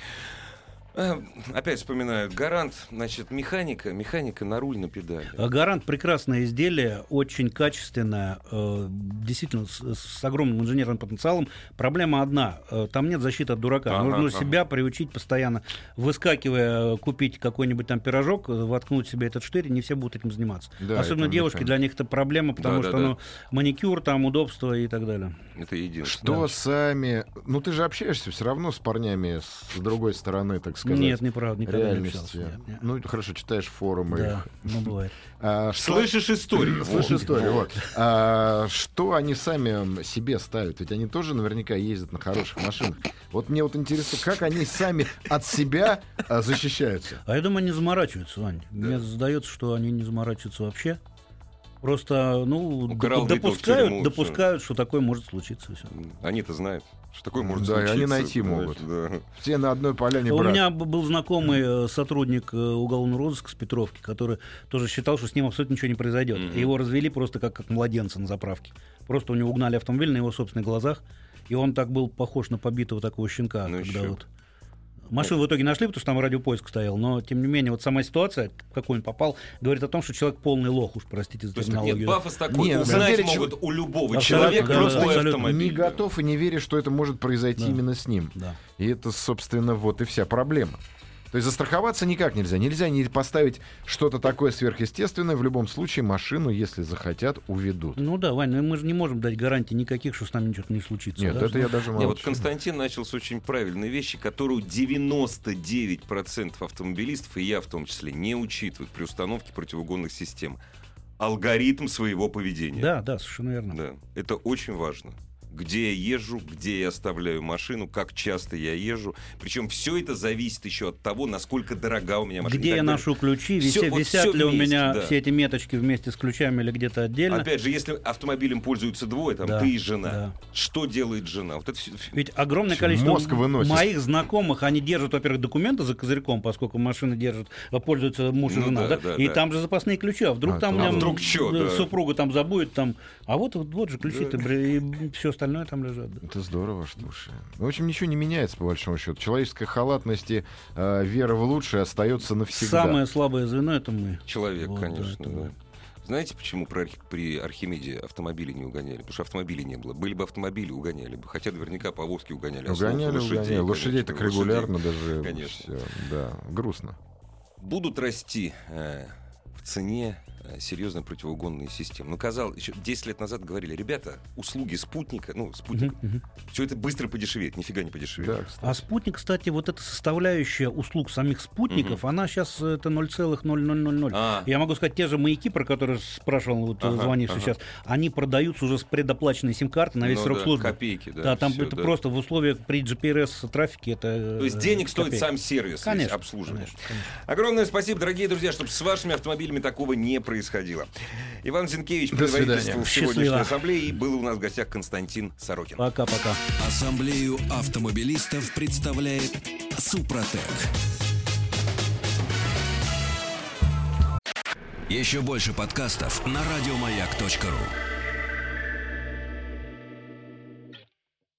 [SPEAKER 1] А, Опять вспоминаю, гарант, значит, механика, механика на руль на педали.
[SPEAKER 3] А Гарант прекрасное изделие, очень качественное, э, действительно с, с огромным инженерным потенциалом. Проблема одна: э, там нет защиты от дурака.
[SPEAKER 1] Ага,
[SPEAKER 3] Нужно
[SPEAKER 1] ага.
[SPEAKER 3] себя приучить постоянно, выскакивая, э, купить какой-нибудь там пирожок, воткнуть себе этот штырь, не все будут этим заниматься.
[SPEAKER 2] Да,
[SPEAKER 3] Особенно девушки,
[SPEAKER 2] механика.
[SPEAKER 3] для них это проблема, потому
[SPEAKER 1] Да,
[SPEAKER 3] что
[SPEAKER 1] да,
[SPEAKER 3] ну, маникюр, там удобство и так далее.
[SPEAKER 1] Это единственное.
[SPEAKER 2] Что сами... Ну, ты же общаешься все равно с парнями с другой стороны, так сказать.
[SPEAKER 3] Нет, неправда, никогда не общался.
[SPEAKER 2] реальности.
[SPEAKER 3] Нет, нет.
[SPEAKER 2] Ну, хорошо, читаешь форумы.
[SPEAKER 3] Да,
[SPEAKER 2] их.
[SPEAKER 3] ну бывает.
[SPEAKER 2] А, что-
[SPEAKER 1] Слышишь историю?
[SPEAKER 2] Слышишь
[SPEAKER 1] Вот.
[SPEAKER 2] историю, вот. А, что они сами себе ставят? Ведь они тоже наверняка ездят на хороших машинах. Вот мне вот интересно, как они сами от себя а, защищаются?
[SPEAKER 3] А я думаю, они заморачиваются, Вань. Мне задается, что они не заморачиваются вообще. Просто, ну,
[SPEAKER 1] Украл,
[SPEAKER 3] допускают,
[SPEAKER 1] тюрьму,
[SPEAKER 3] допускают, что такое может случиться.
[SPEAKER 1] Они-то знают, что такое может
[SPEAKER 2] Да,
[SPEAKER 1] случиться.
[SPEAKER 2] они найти могут.
[SPEAKER 1] да.
[SPEAKER 2] Все на одной поляне
[SPEAKER 3] У
[SPEAKER 2] брат.
[SPEAKER 3] меня б- был знакомый э, сотрудник э, уголовного розыска с Петровки, который тоже считал, что с ним абсолютно ничего не произойдет. И его развели просто как, как младенца на заправке. Просто у него угнали автомобиль на его собственных глазах, и он так был похож на побитого такого щенка,
[SPEAKER 1] Ну,
[SPEAKER 3] когда
[SPEAKER 1] еще
[SPEAKER 3] вот... Машину в итоге нашли, потому что там радиопоиск стоял, но тем не менее вот сама ситуация, в какую он попал, говорит о том, что человек полный лох, уж простите за терминологию.
[SPEAKER 1] нет, пафос такой.
[SPEAKER 2] Нет,
[SPEAKER 1] Узнать
[SPEAKER 2] деле,
[SPEAKER 1] могут у любого человека
[SPEAKER 3] да,
[SPEAKER 1] любой
[SPEAKER 3] да,
[SPEAKER 1] автомобиль.
[SPEAKER 2] не готов и не веришь, что это может произойти
[SPEAKER 3] Да.
[SPEAKER 2] именно с ним.
[SPEAKER 3] Да.
[SPEAKER 2] И это, собственно, вот и вся проблема. То есть застраховаться никак нельзя. Нельзя не поставить что-то такое сверхъестественное. В любом случае машину, если захотят, уведут.
[SPEAKER 3] Ну да, Вань, ну мы же не можем дать гарантий никаких, что с нами ничего не случится.
[SPEAKER 2] Нет,
[SPEAKER 3] да?
[SPEAKER 2] это я даже
[SPEAKER 1] Не, вот
[SPEAKER 2] молчу.
[SPEAKER 1] Константин начал с очень правильной вещи, которую 99% автомобилистов, и я в том числе, не учитывают при установке противоугонных систем. Алгоритм своего поведения.
[SPEAKER 3] Да, да, совершенно верно.
[SPEAKER 1] Да, это очень важно. Где я езжу, где я оставляю машину, как часто я езжу. Причем все это зависит еще от того, насколько дорога у меня машина.
[SPEAKER 3] Где я
[SPEAKER 1] далее.
[SPEAKER 3] ношу ключи,
[SPEAKER 1] Всё,
[SPEAKER 3] вися-
[SPEAKER 1] вот
[SPEAKER 3] висят ли у
[SPEAKER 1] вместе,
[SPEAKER 3] меня
[SPEAKER 1] да.
[SPEAKER 3] все эти меточки вместе с ключами или где-то отдельно.
[SPEAKER 1] Опять же, если автомобилем пользуются двое, там
[SPEAKER 3] Да,
[SPEAKER 1] ты и жена.
[SPEAKER 3] да.
[SPEAKER 1] Что делает жена? Вот это всё-
[SPEAKER 3] Ведь огромное
[SPEAKER 2] Чё,
[SPEAKER 3] количество
[SPEAKER 2] мозг выносит.
[SPEAKER 3] моих знакомых, они держат, во-первых, документы за козырьком, поскольку машины держат, а, пользуются муж и
[SPEAKER 1] Ну
[SPEAKER 3] жена,
[SPEAKER 1] да,
[SPEAKER 3] да,
[SPEAKER 1] да,
[SPEAKER 3] и
[SPEAKER 1] да.
[SPEAKER 3] там же запасные ключи, а вдруг
[SPEAKER 2] А,
[SPEAKER 3] там у
[SPEAKER 2] А
[SPEAKER 3] меня,
[SPEAKER 1] вдруг чё,
[SPEAKER 3] э,
[SPEAKER 1] да.
[SPEAKER 3] супруга там забудет, там, а вот, вот, вот же ключи-то, бля, и все остальное там лежат. да.
[SPEAKER 2] Это здорово, слушай. В общем, ничего не меняется, по большому счету. Человеческая халатность и э, вера в лучшее остается навсегда.
[SPEAKER 3] Самое слабое звено это мы.
[SPEAKER 1] Человек,
[SPEAKER 3] Вот,
[SPEAKER 1] конечно, да.
[SPEAKER 3] да.
[SPEAKER 1] Знаете, почему при, Арх- при Архимеде автомобили не угоняли? Потому что автомобилей не было. Были бы автомобили, угоняли бы. Хотя наверняка повозки угоняли.
[SPEAKER 2] Угоняли,
[SPEAKER 1] лошадей,
[SPEAKER 2] угоняли. Лошадей так
[SPEAKER 1] лошадей.
[SPEAKER 2] регулярно даже.
[SPEAKER 1] Конечно.
[SPEAKER 2] всё, да, грустно.
[SPEAKER 1] Будут расти э, в цене серьезно противоугонные системы. Ну, казалось, еще 10 лет назад говорили, ребята, услуги спутника, ну, спутник,
[SPEAKER 3] Мгм, мгм.
[SPEAKER 1] все это быстро подешевеет, нифига не подешевеет.
[SPEAKER 2] Да, кстати.
[SPEAKER 3] А спутник, кстати, вот эта составляющая услуг самих спутников, она сейчас это 0,0000.
[SPEAKER 1] А,
[SPEAKER 3] Я могу сказать, те же маяки, про которые спрашивал вот,
[SPEAKER 1] Ага,
[SPEAKER 3] звонивший
[SPEAKER 1] ага.
[SPEAKER 3] сейчас, они продаются уже с предоплаченной сим-карты на весь
[SPEAKER 1] ну
[SPEAKER 3] срок
[SPEAKER 1] да,
[SPEAKER 3] службы.
[SPEAKER 1] Копейки, да.
[SPEAKER 3] Да, там
[SPEAKER 1] всё,
[SPEAKER 3] это
[SPEAKER 1] да.
[SPEAKER 3] просто в условиях при GPRS-трафике это...
[SPEAKER 1] То есть
[SPEAKER 3] э,
[SPEAKER 1] денег стоит
[SPEAKER 3] копейки.
[SPEAKER 1] сам сервис,
[SPEAKER 3] Конечно,
[SPEAKER 1] обслуживание.
[SPEAKER 3] конечно, конечно.
[SPEAKER 1] Огромное спасибо, дорогие друзья, чтобы с вашими автомобилями такого не происходило. Происходило. Иван Зинкевич
[SPEAKER 2] До свидания.
[SPEAKER 1] предводительствовал
[SPEAKER 3] Счастливо.
[SPEAKER 1] сегодняшней ассамблее, и был у нас в гостях Константин Сорокин.
[SPEAKER 3] Пока-пока.
[SPEAKER 4] Ассамблею автомобилистов представляет Супротек. Еще больше подкастов на радиомаяк.ру.